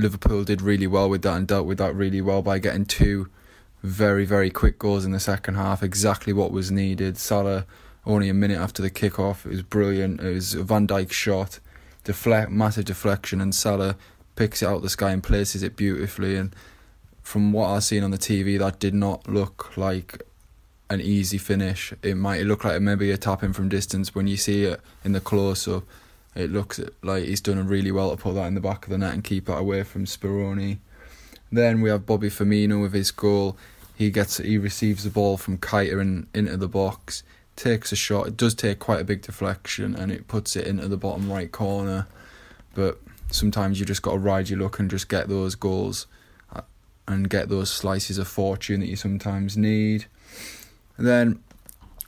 M: Liverpool did really well with that and dealt with that really well by getting two very, very quick goals in the second half. Exactly what was needed. Salah, only a minute after the kickoff, it was brilliant. It was a Van Dijk shot, deflect, massive deflection, and Salah picks it out of the sky and places it beautifully. And from what I've seen on the TV, that did not look like an easy finish. It might look like maybe a tap in from distance. When you see it in the close up, it looks like he's done really well to put that in the back of the net and keep it away from Speroni. Then we have Bobby Firmino with his goal. He gets he receives the ball from Keita and into the box, takes a shot. It does take quite a big deflection and it puts it into the bottom right corner. But sometimes you just got to ride your luck and just get those goals uh, and get those slices of fortune that you sometimes need. And then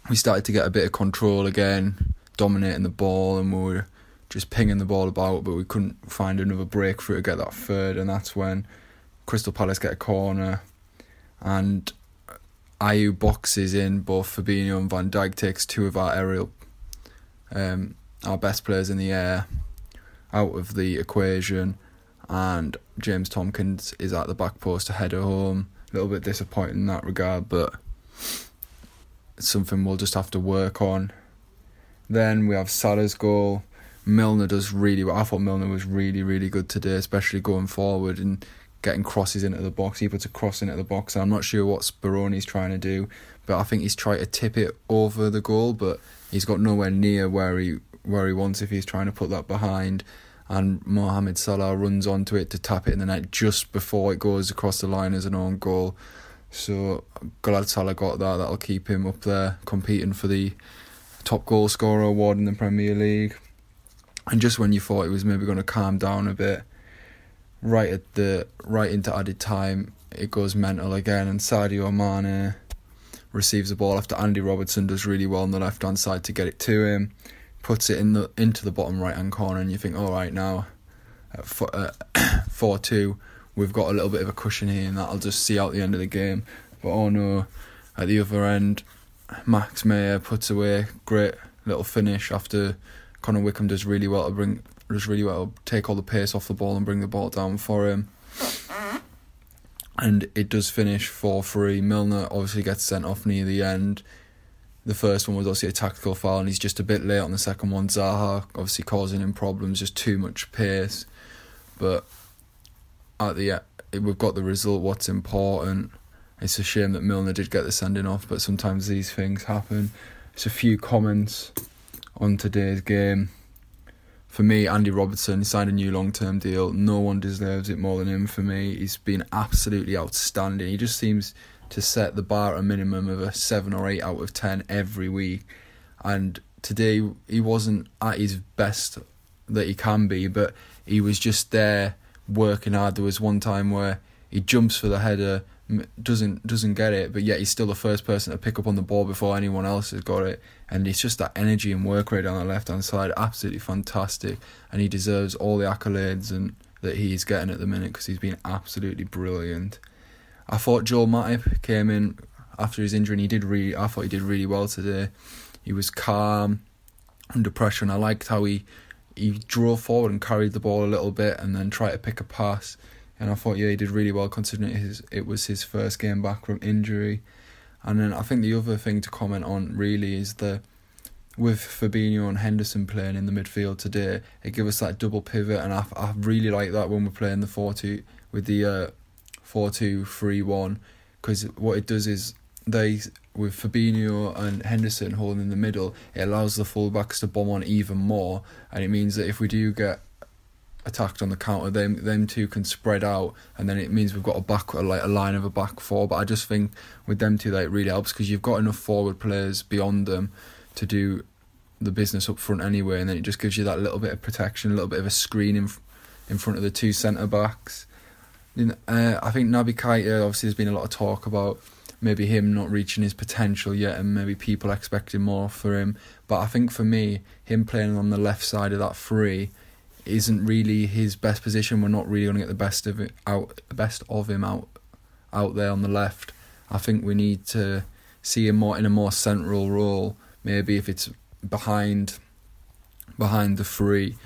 M: we started to get a bit of control again, dominating the ball, and we were just pinging the ball about, but we couldn't find another breakthrough to get that third, and that's when Crystal Palace get a corner, and Ayew boxes in both Fabinho and Van Dijk takes two of our aerial, um, our best players in the air, out of the equation, and James Tomkins is at the back post to header home. A little bit disappointing in that regard, but it's something we'll just have to work on. Then we have Salah's goal Milner does really well. I thought Milner was really, really good today, especially going forward and getting crosses into the box. He puts a cross into the box, I'm not sure what Speroni's trying to do, but I think he's trying to tip it over the goal, but he's got nowhere near where he where he wants if he's trying to put that behind. And Mohamed Salah runs onto it to tap it in the net just before it goes across the line as an own goal. So glad Salah got that. That'll keep him up there competing for the top goal scorer award in the Premier League. And just when you thought it was maybe going to calm down a bit, right at the right into added time, it goes mental again, and Sadio Mane receives the ball after Andy Robertson does really well on the left hand side to get it to him, puts it in the into the bottom right hand corner, and you think, all right, now at four uh, two, we've got a little bit of a cushion here, and that'll just see out the end of the game. But oh no, at the other end, Max Meyer puts away great little finish after Connor Wickham does really well to bring does really well take all the pace off the ball and bring the ball down for him. And it does finish 4 3. Milner obviously gets sent off near the end. The first one was obviously a tactical foul, and he's just a bit late on the second one. Zaha obviously causing him problems, just too much pace. But at the end, we've got the result. What's important? It's a shame that Milner did get the sending off, but sometimes these things happen. It's a few comments on today's game. for me, Andy Robertson signed a new long term deal. No one deserves it more than him for me. He's been absolutely outstanding. He just seems to set the bar at a minimum of a seven or eight out of ten every week. And today he wasn't at his best that he can be, but he was just there working hard. There was one time where he jumps for the header, doesn't doesn't get it, but yet he's still the first person to pick up on the ball before anyone else has got it. And it's just that energy and work rate on the left hand side, absolutely fantastic. And he deserves all the accolades and that he's getting at the minute because he's been absolutely brilliant. I thought Joel Matip came in after his injury and he did really. I thought he did really well today. He was calm under pressure, and I liked how he he drove forward and carried the ball a little bit, and then tried to pick a pass. And I thought, yeah, he did really well considering his it was his first game back from injury. And then I think the other thing to comment on really is the with Fabinho and Henderson playing in the midfield today, it gives us that double pivot, and I, I really like that when we're playing the four two with the uh, four two three one, because what it does is they with Fabinho and Henderson holding in the middle, it allows the fullbacks to bomb on even more, and it means that if we do get attacked on the counter, them them two can spread out, and then it means we've got a back like a line of a back four. But I just think with them two, that it really helps because you've got enough forward players beyond them to do the business up front anyway, and then it just gives you that little bit of protection, a little bit of a screen in in front of the two centre backs. Uh, I think Naby Keita obviously there's been a lot of talk about maybe him not reaching his potential yet, and maybe people expecting more for him. But I think for me, him playing on the left side of that three isn't really his best position. We're not really going to get the best of it out, the best of him out, out there on the left. I think we need to see him more in a more central role. Maybe if it's behind, behind the three,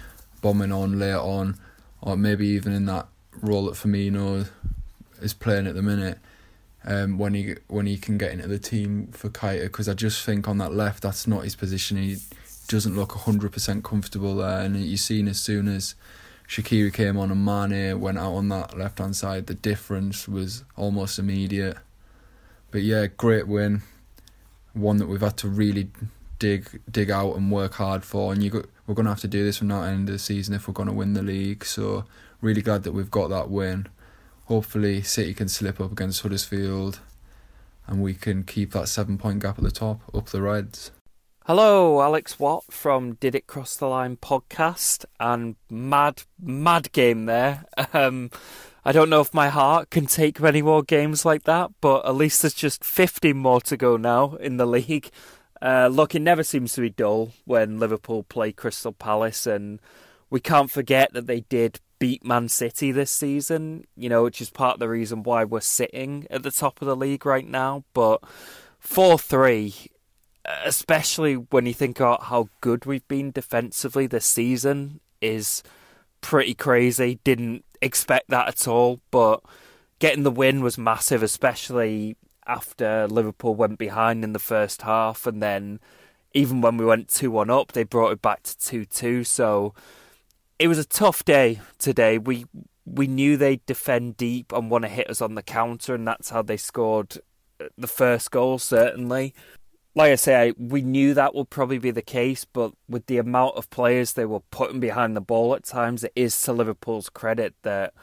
M: bombing on later on, or maybe even in that role that Firmino is playing at the minute um, when he when he can get into the team for Keita because I just think on that left that's not his position. He doesn't look hundred percent comfortable there, and you've seen as soon as Shaqiri came on and Mane went out on that left hand side, the difference was almost immediate. But yeah, great win, one that we've had to really dig dig out and work hard for, and you we're going to have to do this from now end of the season if we're going to win the league. So really glad that we've got that win hopefully City can slip up against Huddersfield and we can keep that seven point gap at the top up the Reds.
N: Hello, Alex Watt from Did It Cross the Line podcast and mad, mad game there. Um, I don't know if my heart can take many more games like that, but at least there's just 15 more to go now in the league. Uh, look, it never seems to be dull when Liverpool play Crystal Palace, and we can't forget that they did beat Man City this season, you know, which is part of the reason why we're sitting at the top of the league right now. But 4 3, especially when you think about how good we've been defensively this season, is pretty crazy. Didn't expect that at all, but getting the win was massive, especially after Liverpool went behind in the first half. And then even when we went 2 1 up, they brought it back to 2 2. So it was a tough day today. We we knew they'd defend deep and want to hit us on the counter, and that's how they scored uh, the first goal. Certainly, like I say, we knew that would probably be the case. But with the amount of players they were putting behind the ball at times, it is to Liverpool's credit that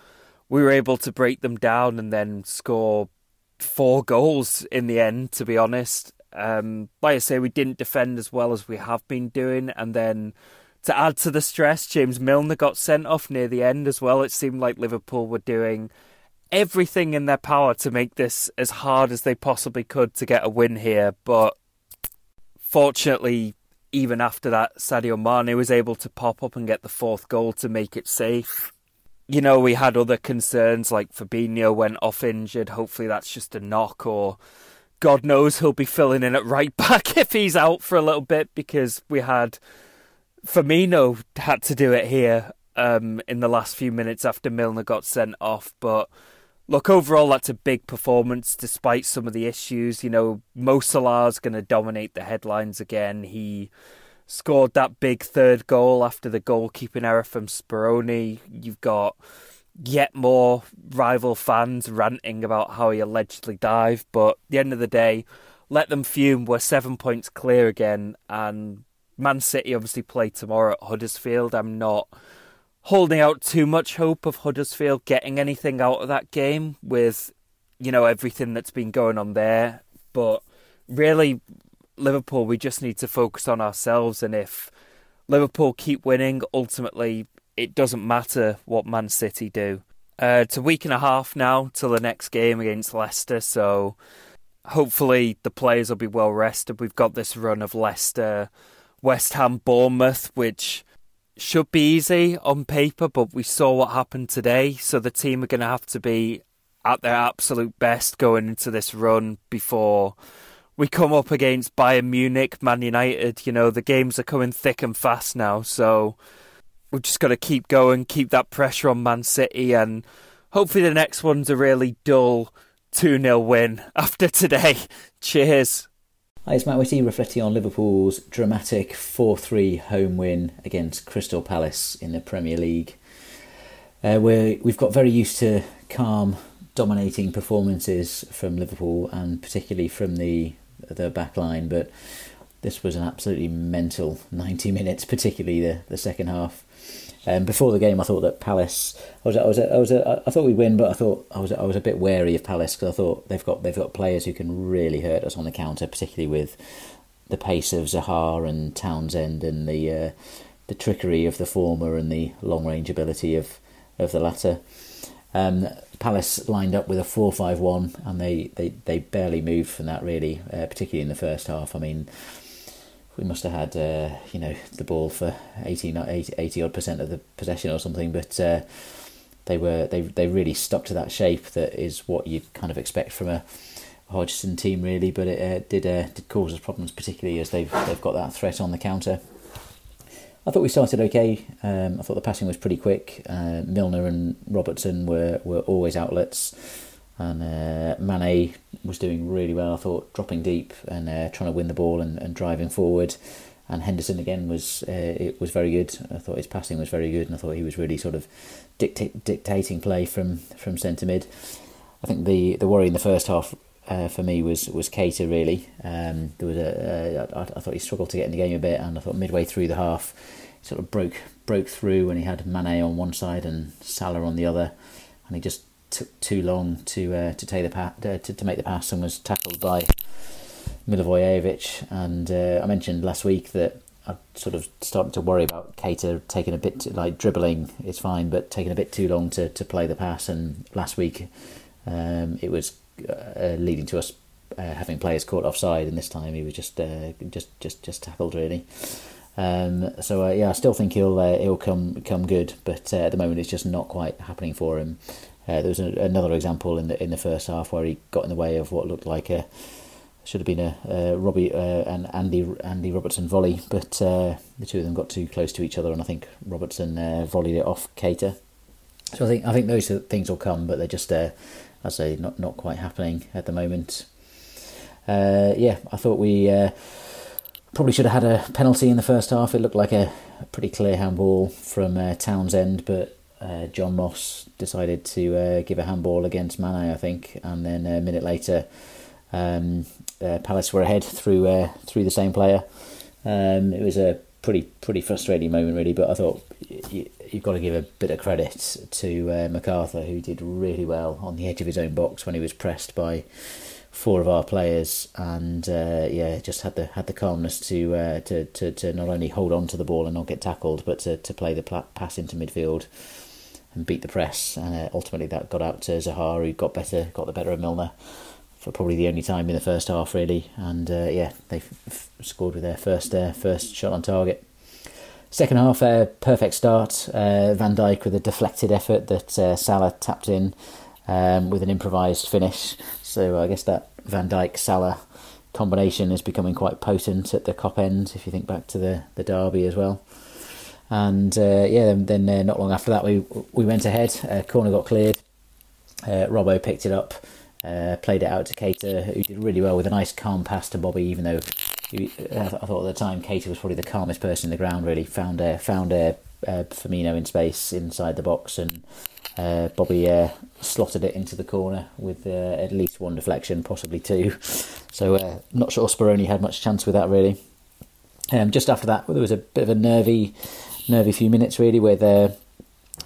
N: we were able to break them down and then score four goals in the end. To be honest, um, like I say, we didn't defend as well as we have been doing, and then to add to the stress, James Milner got sent off near the end as well. It seemed like Liverpool were doing everything in their power to make this as hard as they possibly could to get a win here. But fortunately, even after that, Sadio Mane was able to pop up and get the fourth goal to make it safe. You know, we had other concerns like Fabinho went off injured. Hopefully, that's just a knock, or God knows he'll be filling in at right back if he's out for a little bit because we had Firmino had to do it here um, in the last few minutes after Milner got sent off. But look, overall, that's a big performance despite some of the issues. You know, Mo Salah's going to dominate the headlines again. He scored that big third goal after the goalkeeping error from Speroni. You've got yet more rival fans ranting about how he allegedly dived. But the end of the day, let them fume. We're seven points clear again, and Man City obviously play tomorrow at Huddersfield. I'm not holding out too much hope of Huddersfield getting anything out of that game with, you know, everything that's been going on there. But really, Liverpool, we just need to focus on ourselves. And if Liverpool keep winning, ultimately, it doesn't matter what Man City do. Uh, it's a week and a half now till the next game against Leicester, so hopefully the players will be well rested. We've got this run of Leicester, West Ham, Bournemouth, which should be easy on paper, but we saw what happened today, so the team are going to have to be at their absolute best going into this run before we come up against Bayern Munich, Man United. You know, the games are coming thick and fast now, so we've just got to keep going, keep that pressure on Man City, and hopefully the next one's a really dull 2 0 win after today. Cheers.
O: Hi, it's Matt Whitty reflecting on Liverpool's dramatic 4 3 home win against Crystal Palace in the Premier League. Uh, where we've got very used to calm, dominating performances from Liverpool and particularly from the the back line, but this was an absolutely mental 90 minutes, particularly the, the second half. Um, before the game, I thought that Palace. I was, I was, I was, I thought we'd win, but I thought I was, I was a bit wary of Palace because I thought they've got, they've got players who can really hurt us on the counter, particularly with the pace of Zaha and Townsend and the, uh, the trickery of the former and the long range ability of, of the latter. Um, Palace lined up with a 4 5 1, and they, they, they barely moved from that, really, uh, particularly in the first half. I mean, we must have had, uh, you know, the ball for 80, 80, 80 odd percent of the possession or something, but uh, they were they they really stuck to that shape that is what you'd kind of expect from a Hodgson team, really. But it uh, did uh, did cause us problems, particularly as they've they've got that threat on the counter. I thought we started okay. Um, I thought the passing was pretty quick. Uh, Milner and Robertson were, were always outlets, and uh, Mane was doing really well. I thought dropping deep and uh, trying to win the ball and, and driving forward. And Henderson again was uh, it was very good. I thought his passing was very good, and I thought he was really sort of dictate, dictating play from from centre mid. I think the the worry in the first half uh, for me was was Keita really. Um, there was a uh, I, I, thought he struggled to get in the game a bit, and I thought midway through the half, he sort of broke broke through when he had Mane on one side and Salah on the other, and he just took too long to uh, to take the pa- uh, to, to make the pass and was tackled by Milivojevic. And uh, I mentioned last week that I sort of started to worry about Keita taking a bit like dribbling is fine, but taking a bit too long to, to play the pass. And last week, um, it was uh, leading to us uh, having players caught offside, and this time he was just uh, just just just tackled really. Um, so uh, yeah, I still think he'll uh, he'll come come good, but uh, at the moment it's just not quite happening for him. There was another example in the in the first half where he got in the way of what looked like a should have been a, a Robbie and Andy Andy Robertson volley, but the two of them got too close to each other, and I think Robertson volleyed it off Keita. So I think I think those things will come, but they're just as I say not not quite happening at the moment. Uh, yeah, I thought we uh, probably should have had a penalty in the first half. It looked like a, pretty clear handball from uh, Townsend, but uh, John Moss decided to uh, give a handball against Mane, I think, and then a minute later, um, uh, Palace were ahead through through the same player. Um, it was a pretty pretty frustrating moment, really. But I thought you, have got to give a bit of credit to uh, McArthur, who did really well on the edge of his own box when he was pressed by four of our players, and uh, yeah, just had the had the calmness to, uh, to to to not only hold on to the ball and not get tackled, but to to play the pass into midfield and beat the press. And uh, ultimately, that got out to Zaha, who got better, got the better of Milner for probably the only time in the first half, really. And uh, yeah, they f- scored with their first uh, first shot on target. Second half, uh, perfect start. Uh, Van Dijk with a deflected effort that uh, Salah tapped in um, with an improvised finish. So I guess that Van Dijk Salah combination is becoming quite potent at the Kop end. If you think back to the the derby as well. And uh, yeah, then, then uh, not long after that, we we went ahead. corner got cleared. Robbo picked it up. Uh, played it out to Keita, who did really well with a nice calm pass to Bobby, even though he, I thought at the time Keita was probably the calmest person in the ground. Really found a found a, a Firmino in space inside the box, and uh, Bobby uh, slotted it into the corner with uh, at least one deflection, possibly two. So uh, not sure Speroni had much chance with that really. Um, just after that, there was a bit of a nervy, nervy few minutes really with uh,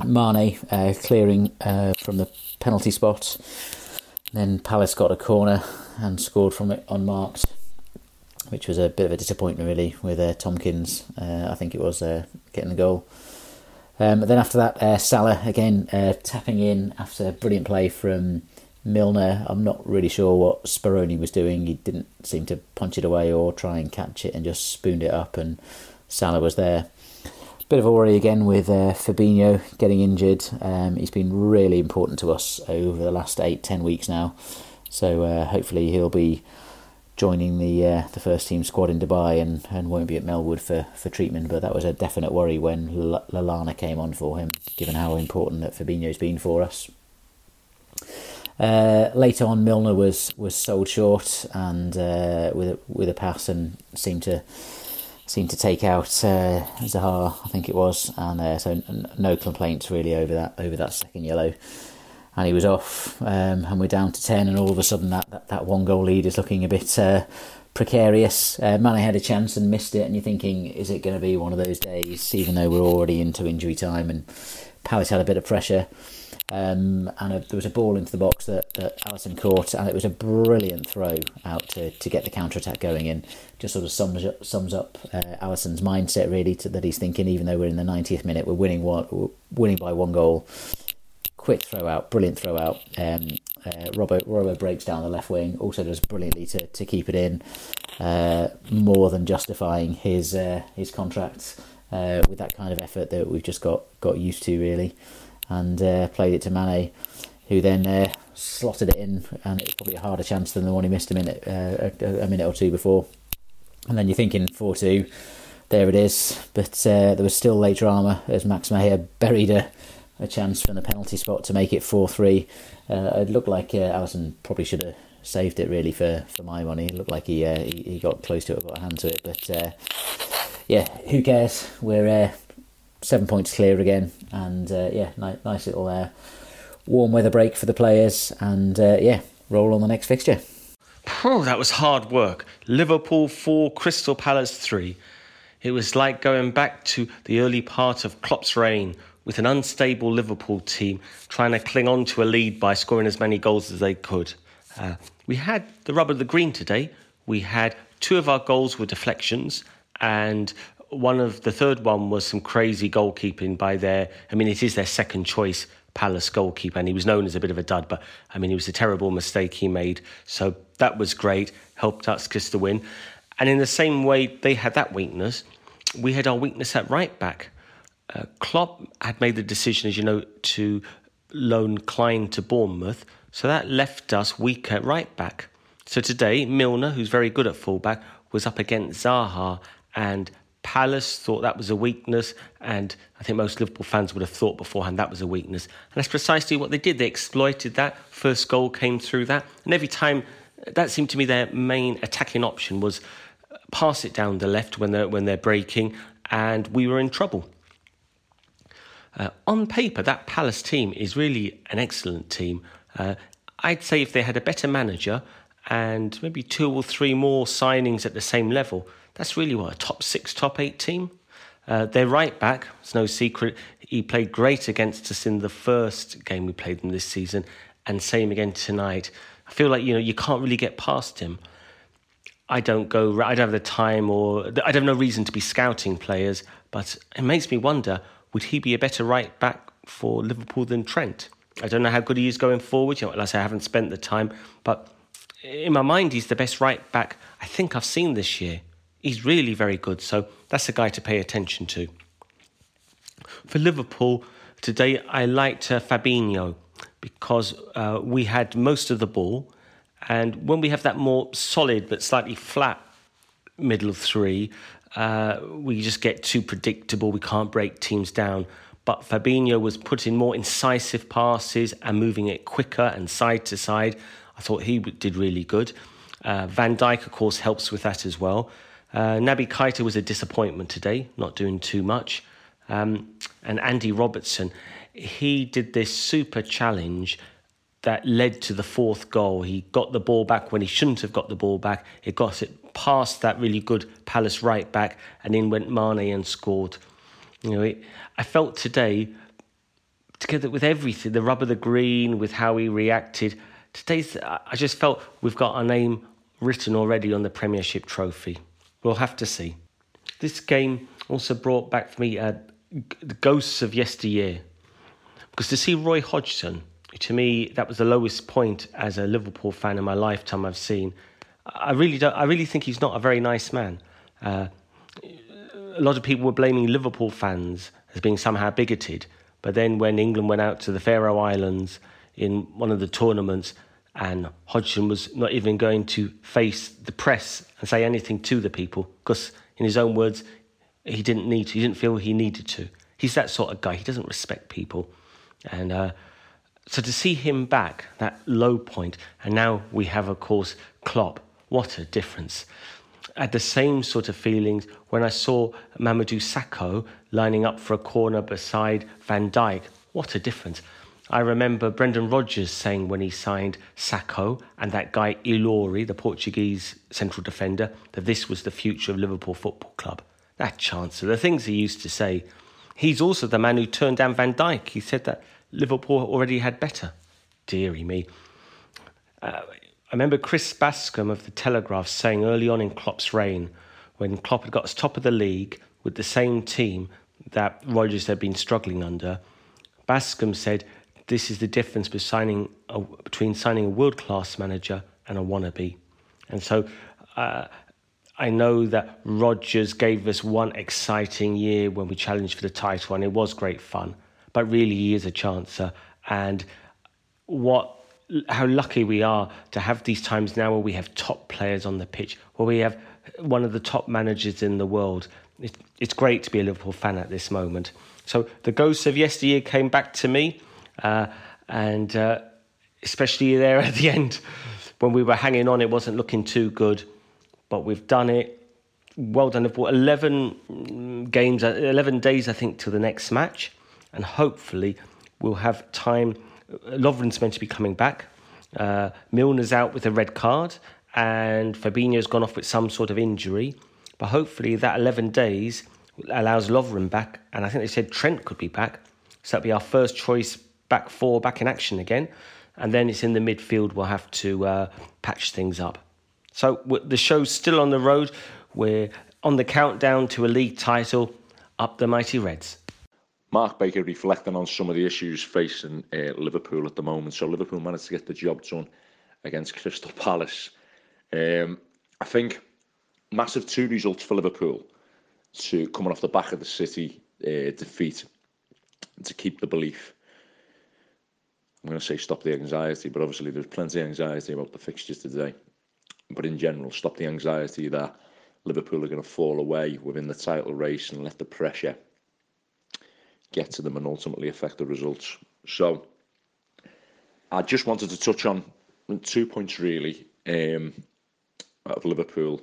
O: Mane uh, clearing uh, from the penalty spot. Then Palace got a corner and scored from it unmarked, which was a bit of a disappointment really with uh, Tomkins. Uh, I think it was uh, getting the goal. Um, then after that, Salah again tapping in after brilliant play from Milner. I'm not really sure what Speroni was doing. He didn't seem to punch it away or try and catch it and just spooned it up, and Salah was there. Bit of a worry again with uh, Fabinho getting injured. Um, he's been really important to us over the last eight, ten weeks now. So uh, hopefully he'll be joining the uh, the first team squad in Dubai and, and won't be at Melwood for, for treatment. But that was a definite worry when L- Lallana came on for him, given how important that Fabinho's been for us. Uh, later on, Milner was, was sold short and uh, with a, with a pass and seemed to seemed to take out uh, Zaha, I think it was, and uh, so n- no complaints really over that over that second yellow. And he was off, um, and we're down to ten, and all of a sudden that, that, that one goal lead is looking a bit uh, precarious. Uh, Mane had a chance and missed it, and you're thinking, is it going to be one of those days? Even though we're already into injury time, and Palace had a bit of pressure. Um, and a, there was a ball into the box that, that Alisson caught, and it was a brilliant throw out to, to get the counter attack going in. Just sort of sums up, sums up uh, Alisson's mindset really to, that he's thinking. Even though we're in the 90th minute, we're winning one, winning by one goal. Quick throw out, brilliant throw out. Um, uh, Robbo breaks down the left wing, also does brilliantly to, to keep it in, uh, more than justifying his uh, his contract uh, with that kind of effort that we've just got got used to really and uh, played it to Mane, who then uh, slotted it in, and it was probably a harder chance than the one he missed a minute uh, a, a, minute or two before. And then you're thinking four two, there it is. But uh, there was still late drama as Max Meyer buried a, a chance from the penalty spot to make it four three. Uh, it looked like uh, Alisson probably should have saved it really for, for my money. It looked like he, he, he got close to it, got a hand to it, but yeah, who cares? We're seven points clear again, and uh, yeah, nice, nice little uh, warm weather break for the players, and uh, yeah, roll on the next fixture.
P: Oh, that was hard work. Liverpool four, Crystal Palace three. It was like going back to the early part of Klopp's reign with an unstable Liverpool team trying to cling on to a lead by scoring as many goals as they could. Uh, we had the rub of the green today. We had two of our goals were deflections, and one of the third one was some crazy goalkeeping by their. I mean, it is their second choice Palace goalkeeper, and he was known as a bit of a dud. But I mean, it was a terrible mistake he made. So that was great, helped us kiss the win. And in the same way, they had that weakness. We had our weakness at right back. Uh, Klopp had made the decision, as you know, to loan Clyne to Bournemouth, so that left us weak at right back. So today, Milner, who's very good at fullback, was up against Zaha and Palace thought that was a weakness, and I think most Liverpool fans would have thought beforehand that was a weakness. And that's precisely what they did. They exploited that. First goal came through that. And every time, that seemed to me their main attacking option was pass it down the left when they're, when they're breaking, and we were in trouble. Uh, on paper, that Palace team is really an excellent team. Uh, I'd say if they had a better manager and maybe two or three more signings at the same level, that's really what a top six, top eight team. Uh, their right back, it's no secret, he played great against us in the first game we played them this season, and same again tonight. I feel like you know you can't really get past him. I don't go. I don't have the time, or I don't have no reason to be scouting players. But it makes me wonder: would he be a better right back for Liverpool than Trent? I don't know how good he is going forward. You know, as I haven't spent the time, but in my mind, he's the best right back I think I've seen this year he's really very good. So that's a guy to pay attention to. For Liverpool today, I liked uh, Fabinho because uh, we had most of the ball, and when we have that more solid but slightly flat middle three, uh, we just get too predictable. We can't break teams down. But Fabinho was putting more incisive passes and moving it quicker and side to side. I thought he did really good. Uh, Van Dijk, of course, helps with that as well. Uh, Naby Keita was a disappointment today, not doing too much. Um, and Andy Robertson, he did this super challenge that led to the fourth goal. He got the ball back when he shouldn't have got the ball back. He got it past that really good Palace right back, and in went Mane and scored. You know, it, I felt today, together with everything, the rub of the green, with how he reacted. Today's, I just felt we've got our name written already on the Premiership trophy. We'll have to see. This game also brought back for me uh, the ghosts of yesteryear. Because to see Roy Hodgson, to me, that was the lowest point as a Liverpool fan in my lifetime I've seen. I really don't. I really think he's not a very nice man. Uh, a lot of people were blaming Liverpool fans as being somehow bigoted, but then when England went out to the Faroe Islands in one of the tournaments, and Hodgson was not even going to face the press and say anything to the people because, in his own words, he didn't need to. He didn't feel he needed to. He's that sort of guy. He doesn't respect people, and uh, so to see him back, that low point, and now we have, of course, Klopp. What a difference! I had the same sort of feelings when I saw Mamadou Sakho lining up for a corner beside Van Dijk. What a difference! I remember Brendan Rodgers saying when he signed Sakho and that guy Ilori, the Portuguese central defender, that this was the future of Liverpool Football Club. That chancellor, the things he used to say. He's also the man who turned down Van Dijk. He said that Liverpool already had better. Deary me. Uh, I remember Chris Bascombe of the Telegraph saying early on in Klopp's reign, when Klopp had got us top of the league with the same team that Rodgers had been struggling under, Bascombe said, "This is the difference between signing a, between signing a world class manager and a wannabe." And so, uh, I know that Rodgers gave us one exciting year when we challenged for the title, and it was great fun. But really, he is a chancer, and what how lucky we are to have these times now where we have top players on the pitch, where we have one of the top managers in the world. It, it's great to be a Liverpool fan at this moment. So the ghosts of yesteryear came back to me, uh, and uh, especially there at the end when we were hanging on, it wasn't looking too good, but we've done it. Well done, Liverpool. 11 games, 11 days, I think, till the next match, and hopefully we'll have time Lovren's meant to be coming back. Uh, Milner's out with a red card, and Fabinho's gone off with some sort of injury. But hopefully, that 11 days allows Lovren back, and I think they said Trent could be back. So that'll be our first choice back four back in action again. And then it's in the midfield, we'll have to uh, patch things up. So the show's still on the road. We're on the countdown to a league title. Up the mighty Reds.
Q: Mark Baker reflecting on some of the issues facing uh, Liverpool at the moment. So Liverpool managed to get the job done against Crystal Palace. Um, I think massive two results for Liverpool to coming off the back of the City uh, defeat to keep the belief. I'm going to say stop the anxiety, but obviously there's plenty of anxiety about the fixtures today. But in general, stop the anxiety that Liverpool are going to fall away within the title race and let the pressure get to them and ultimately affect the results. So I just wanted to touch on two points really um, of Liverpool,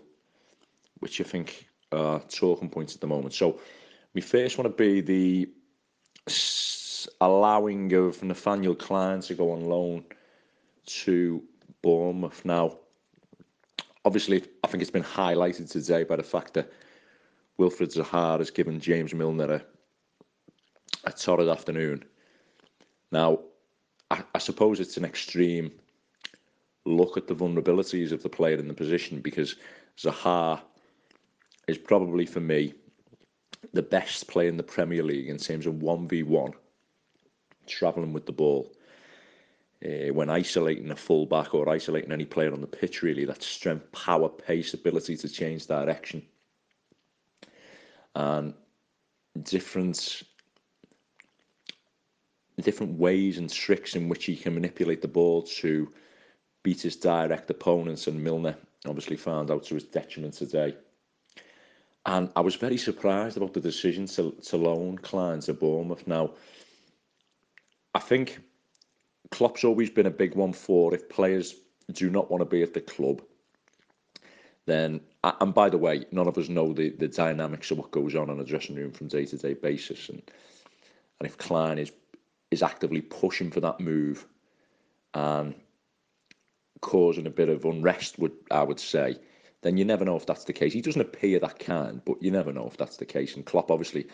Q: which I think are talking points at the moment. So we first want to be the allowing of Nathaniel Clyne to go on loan to Bournemouth. Now, obviously, I think it's been highlighted today by the fact that Wilfried Zaha has given James Milner a a torrid afternoon. Now, I, I suppose it's an extreme look at the vulnerabilities of the player in the position because Zaha is probably for me the best player in the Premier League in terms of 1v1 travelling with the ball. Uh, when isolating a fullback or isolating any player on the pitch, really, that strength, power, pace, ability to change direction. And different different ways and tricks in which he can manipulate the ball to beat his direct opponents, and Milner obviously found out to his detriment today. And I was very surprised about the decision to, to loan Clyne to Bournemouth. Now, I think Klopp's always been a big one for if players do not want to be at the club, then, and by the way, none of us know the, the dynamics of what goes on in a dressing room from day to day basis. And, and if Clyne is is actively pushing for that move and causing a bit of unrest, would I would say, then you never know if that's the case. He doesn't appear that kind, but you never know if that's the case. And Klopp obviously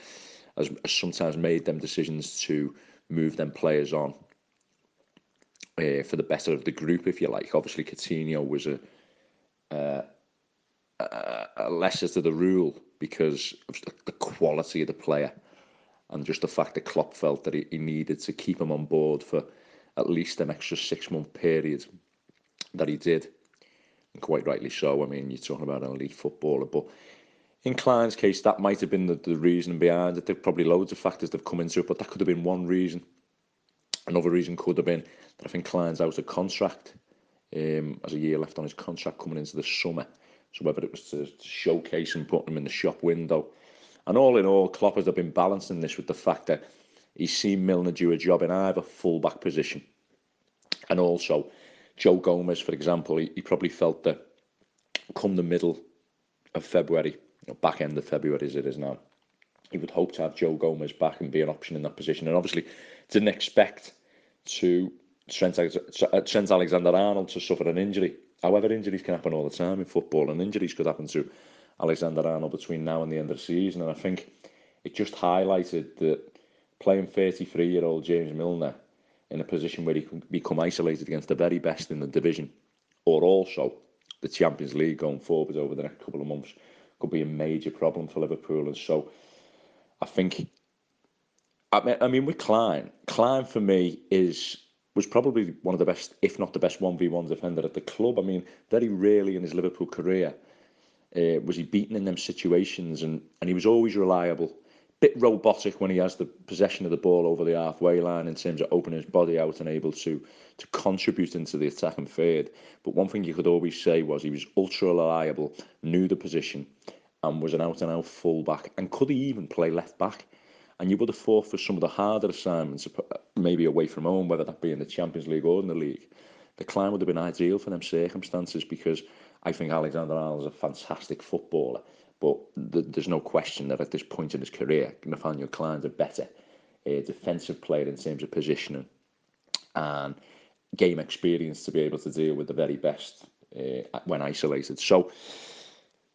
Q: has, has sometimes made them decisions to move them players on uh, for the better of the group, if you like. Obviously, Coutinho was a, uh, a, lesser to the rule because of the quality of the player and just the fact that Klopp felt that he, he needed to keep him on board for at least an extra six month period that he did. And quite rightly so. I mean, you're talking about an elite footballer, but in Clyne's case, that might have been the, the reason behind it. There's probably loads of factors that have come into it, but that could have been one reason. Another reason could have been that I think Clyne's out of contract, um, as a year left on his contract coming into the summer. So whether it was to, to showcase and put him in the shop window, and all in all, Klopp has been balancing this with the fact that he's seen Milner do a job in either full-back position, and also Joe Gomez, for example, he, he probably felt that come the middle of February, know, back end of February as it is now, he would hope to have Joe Gomez back and be an option in that position, and obviously didn't expect to Trent, uh, Trent Alexander-Arnold to suffer an injury. However, injuries can happen all the time in football, and injuries could happen to Alexander-Arnold between now and the end of the season. And I think it just highlighted that playing 33-year-old James Milner in a position where he can become isolated against the very best in the division, or also the Champions League going forward over the next couple of months, could be a major problem for Liverpool. And so I think, I mean, I mean with Clyne, Clyne for me is was probably one of the best, if not the best, 1v1 defender at the club. I mean, very rarely in his Liverpool career uh, was he beaten in them situations, and, and he was always reliable. Bit robotic when he has the possession of the ball over the halfway line in terms of opening his body out and able to to contribute into the attack and third. But one thing you could always say was he was ultra reliable, knew the position, and was an out and out fullback, and could he even play left back? And you would have thought for some of the harder assignments, uh, maybe away from home, whether that be in the Champions League or in the league, the Clyne would have been ideal for them circumstances because I think Alexander Arnold is a fantastic footballer. But th there's no question that at this point in his career, Nathaniel Clyne's a better uh, defensive player in terms of positioning and game experience to be able to deal with the very best uh, when isolated. So,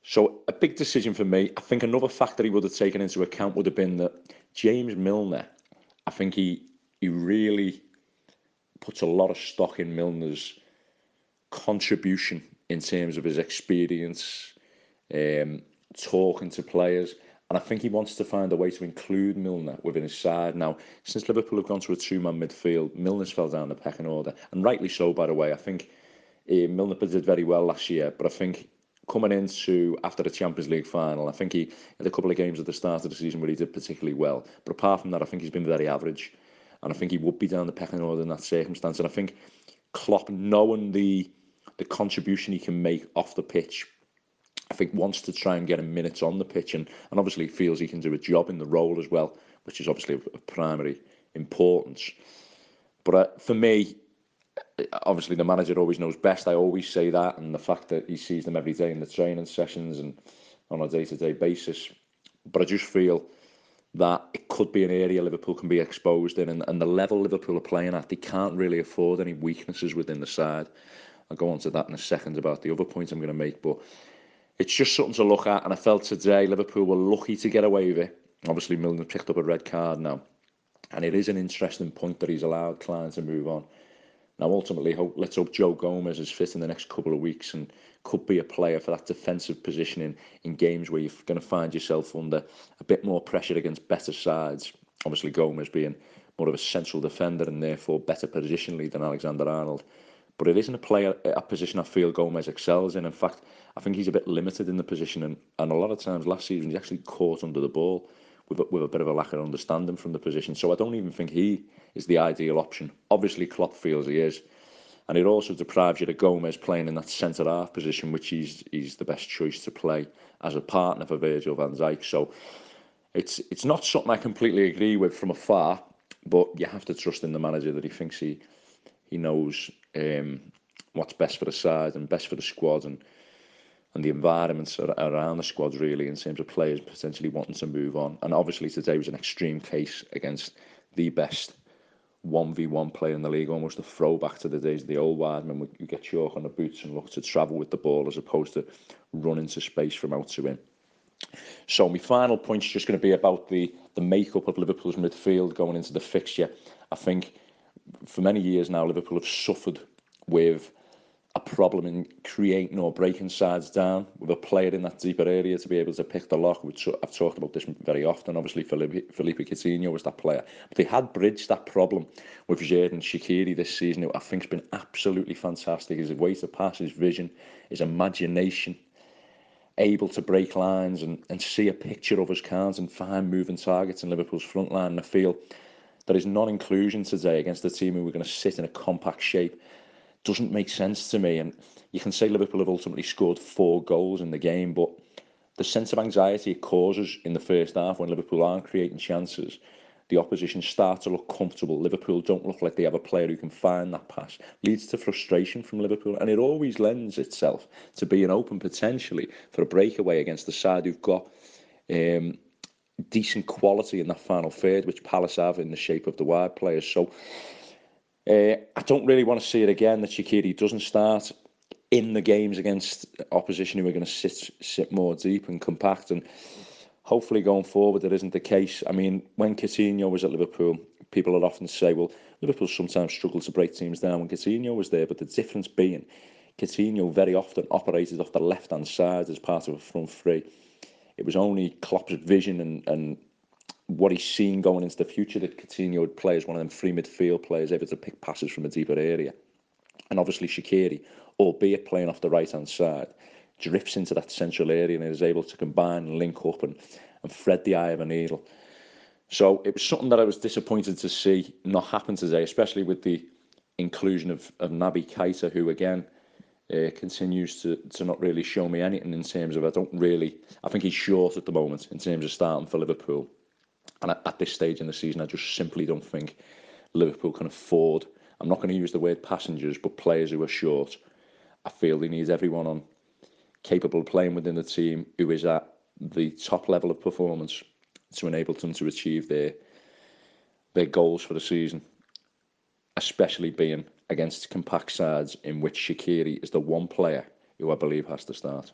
Q: so a big decision for me. I think another factor he would have taken into account would have been that James Milner. I think he he really puts a lot of stock in Milner's contribution in terms of his experience, um, talking to players. And I think he wants to find a way to include Milner within his side. Now, since Liverpool have gone to a two-man midfield, Milner's fell down the pecking order, and rightly so, by the way. I think uh, Milner did very well last year, but I think coming into after the Champions League final, I think he had a couple of games at the start of the season where he did particularly well. But apart from that, I think he's been very average, and I think he would be down the pecking order in that circumstance. And I think Klopp, knowing the the contribution he can make off the pitch. I think wants to try and get him minutes on the pitch and, and obviously feels he can do a job in the role as well, which is obviously of, primary importance. But uh, for me, obviously the manager always knows best. I always say that, and the fact that he sees them every day in the training sessions and on a day-to-day -day basis. But I just feel that it could be an area Liverpool can be exposed in, and, and the level Liverpool are playing at, they can't really afford any weaknesses within the side. I'll go on to that in a second about the other point I'm going to make, but it's just something to look at. And I felt today Liverpool were lucky to get away with it. Obviously, Milner picked up a red card now, and it is an interesting point that he's allowed Clyne to move on. Now, ultimately, hope, let's hope Joe Gomez is fit in the next couple of weeks and could be a player for that defensive positioning in games where you're going to find yourself under a bit more pressure against better sides. Obviously, Gomez being more of a central defender and therefore better positionally than Alexander Arnold. But it isn't a player, a position I feel Gomez excels in. In fact, I think he's a bit limited in the position, and, and a lot of times last season he actually caught under the ball with a, with a bit of a lack of understanding from the position. So I don't even think he is the ideal option. Obviously, Klopp feels he is, and it also deprives you of Gomez playing in that centre half position, which he's he's the best choice to play as a partner for Virgil van Dijk. So it's it's not something I completely agree with from afar, but you have to trust in the manager that he thinks he he knows um, what's best for the side and best for the squad and and the environments around the squad really in terms of players potentially wanting to move on. And obviously today was an extreme case against the best 1v1 play in the league, almost a throwback to the days of the old Wiseman. You get chalk on the boots and look to travel with the ball as opposed to run into space from out to in. So my final point is just going to be about the, the makeup of Liverpool's midfield going into the fixture. I think for many years now, Liverpool have suffered with a problem in creating or breaking sides down with a player in that deeper area to be able to pick the lock. Which I've talked about this very often. Obviously, Philippe, Philippe Coutinho was that player, but they had bridged that problem with Xherdan Shaqiri this season. Who I think has been absolutely fantastic. His way to pass, his vision, his imagination, able to break lines and, and see a picture of his cards and find moving targets in Liverpool's front line. And I feel that his non-inclusion today against a team who were going to sit in a compact shape doesn't make sense to me. And you can say Liverpool have ultimately scored four goals in the game, but the sense of anxiety it causes in the first half when Liverpool aren't creating chances, the opposition start to look comfortable. Liverpool don't look like they have a player who can find that pass. Leads to frustration from Liverpool, and it always lends itself to being open potentially for a breakaway against the side who've got um, decent quality in that final third, which Palace have in the shape of the wide players. So uh, I don't really want to see it again that Shaqiri doesn't start in the games against opposition who are going to sit sit more deep and compact. And hopefully going forward, that isn't the case. I mean, when Coutinho was at Liverpool, people would often say, well, Liverpool sometimes struggle to break teams down when Coutinho was there. But the difference being, Coutinho very often operated off the left hand side as part of a front three. It was only Klopp's vision and, and what he's seen going into the future that Coutinho would play as one of them free midfield players able to pick passes from a deeper area. And obviously Shaqiri, albeit playing off the right hand side, drifts into that central area and is able to combine and link up and, and thread the eye of a needle. So it was something that I was disappointed to see not happen today, especially with the inclusion of, of Naby Keita, who again uh, continues to, to not really show me anything in terms of I don't really I think he's short at the moment in terms of starting for Liverpool. And at, at this stage in the season, I just simply don't think Liverpool can afford. I'm not going to use the word passengers, but players who are short. I feel they need everyone on capable of playing within the team who is at the top level of performance to enable them to achieve their their goals for the season, especially being against compact sides in which Shaqiri is the one player who I believe has to start.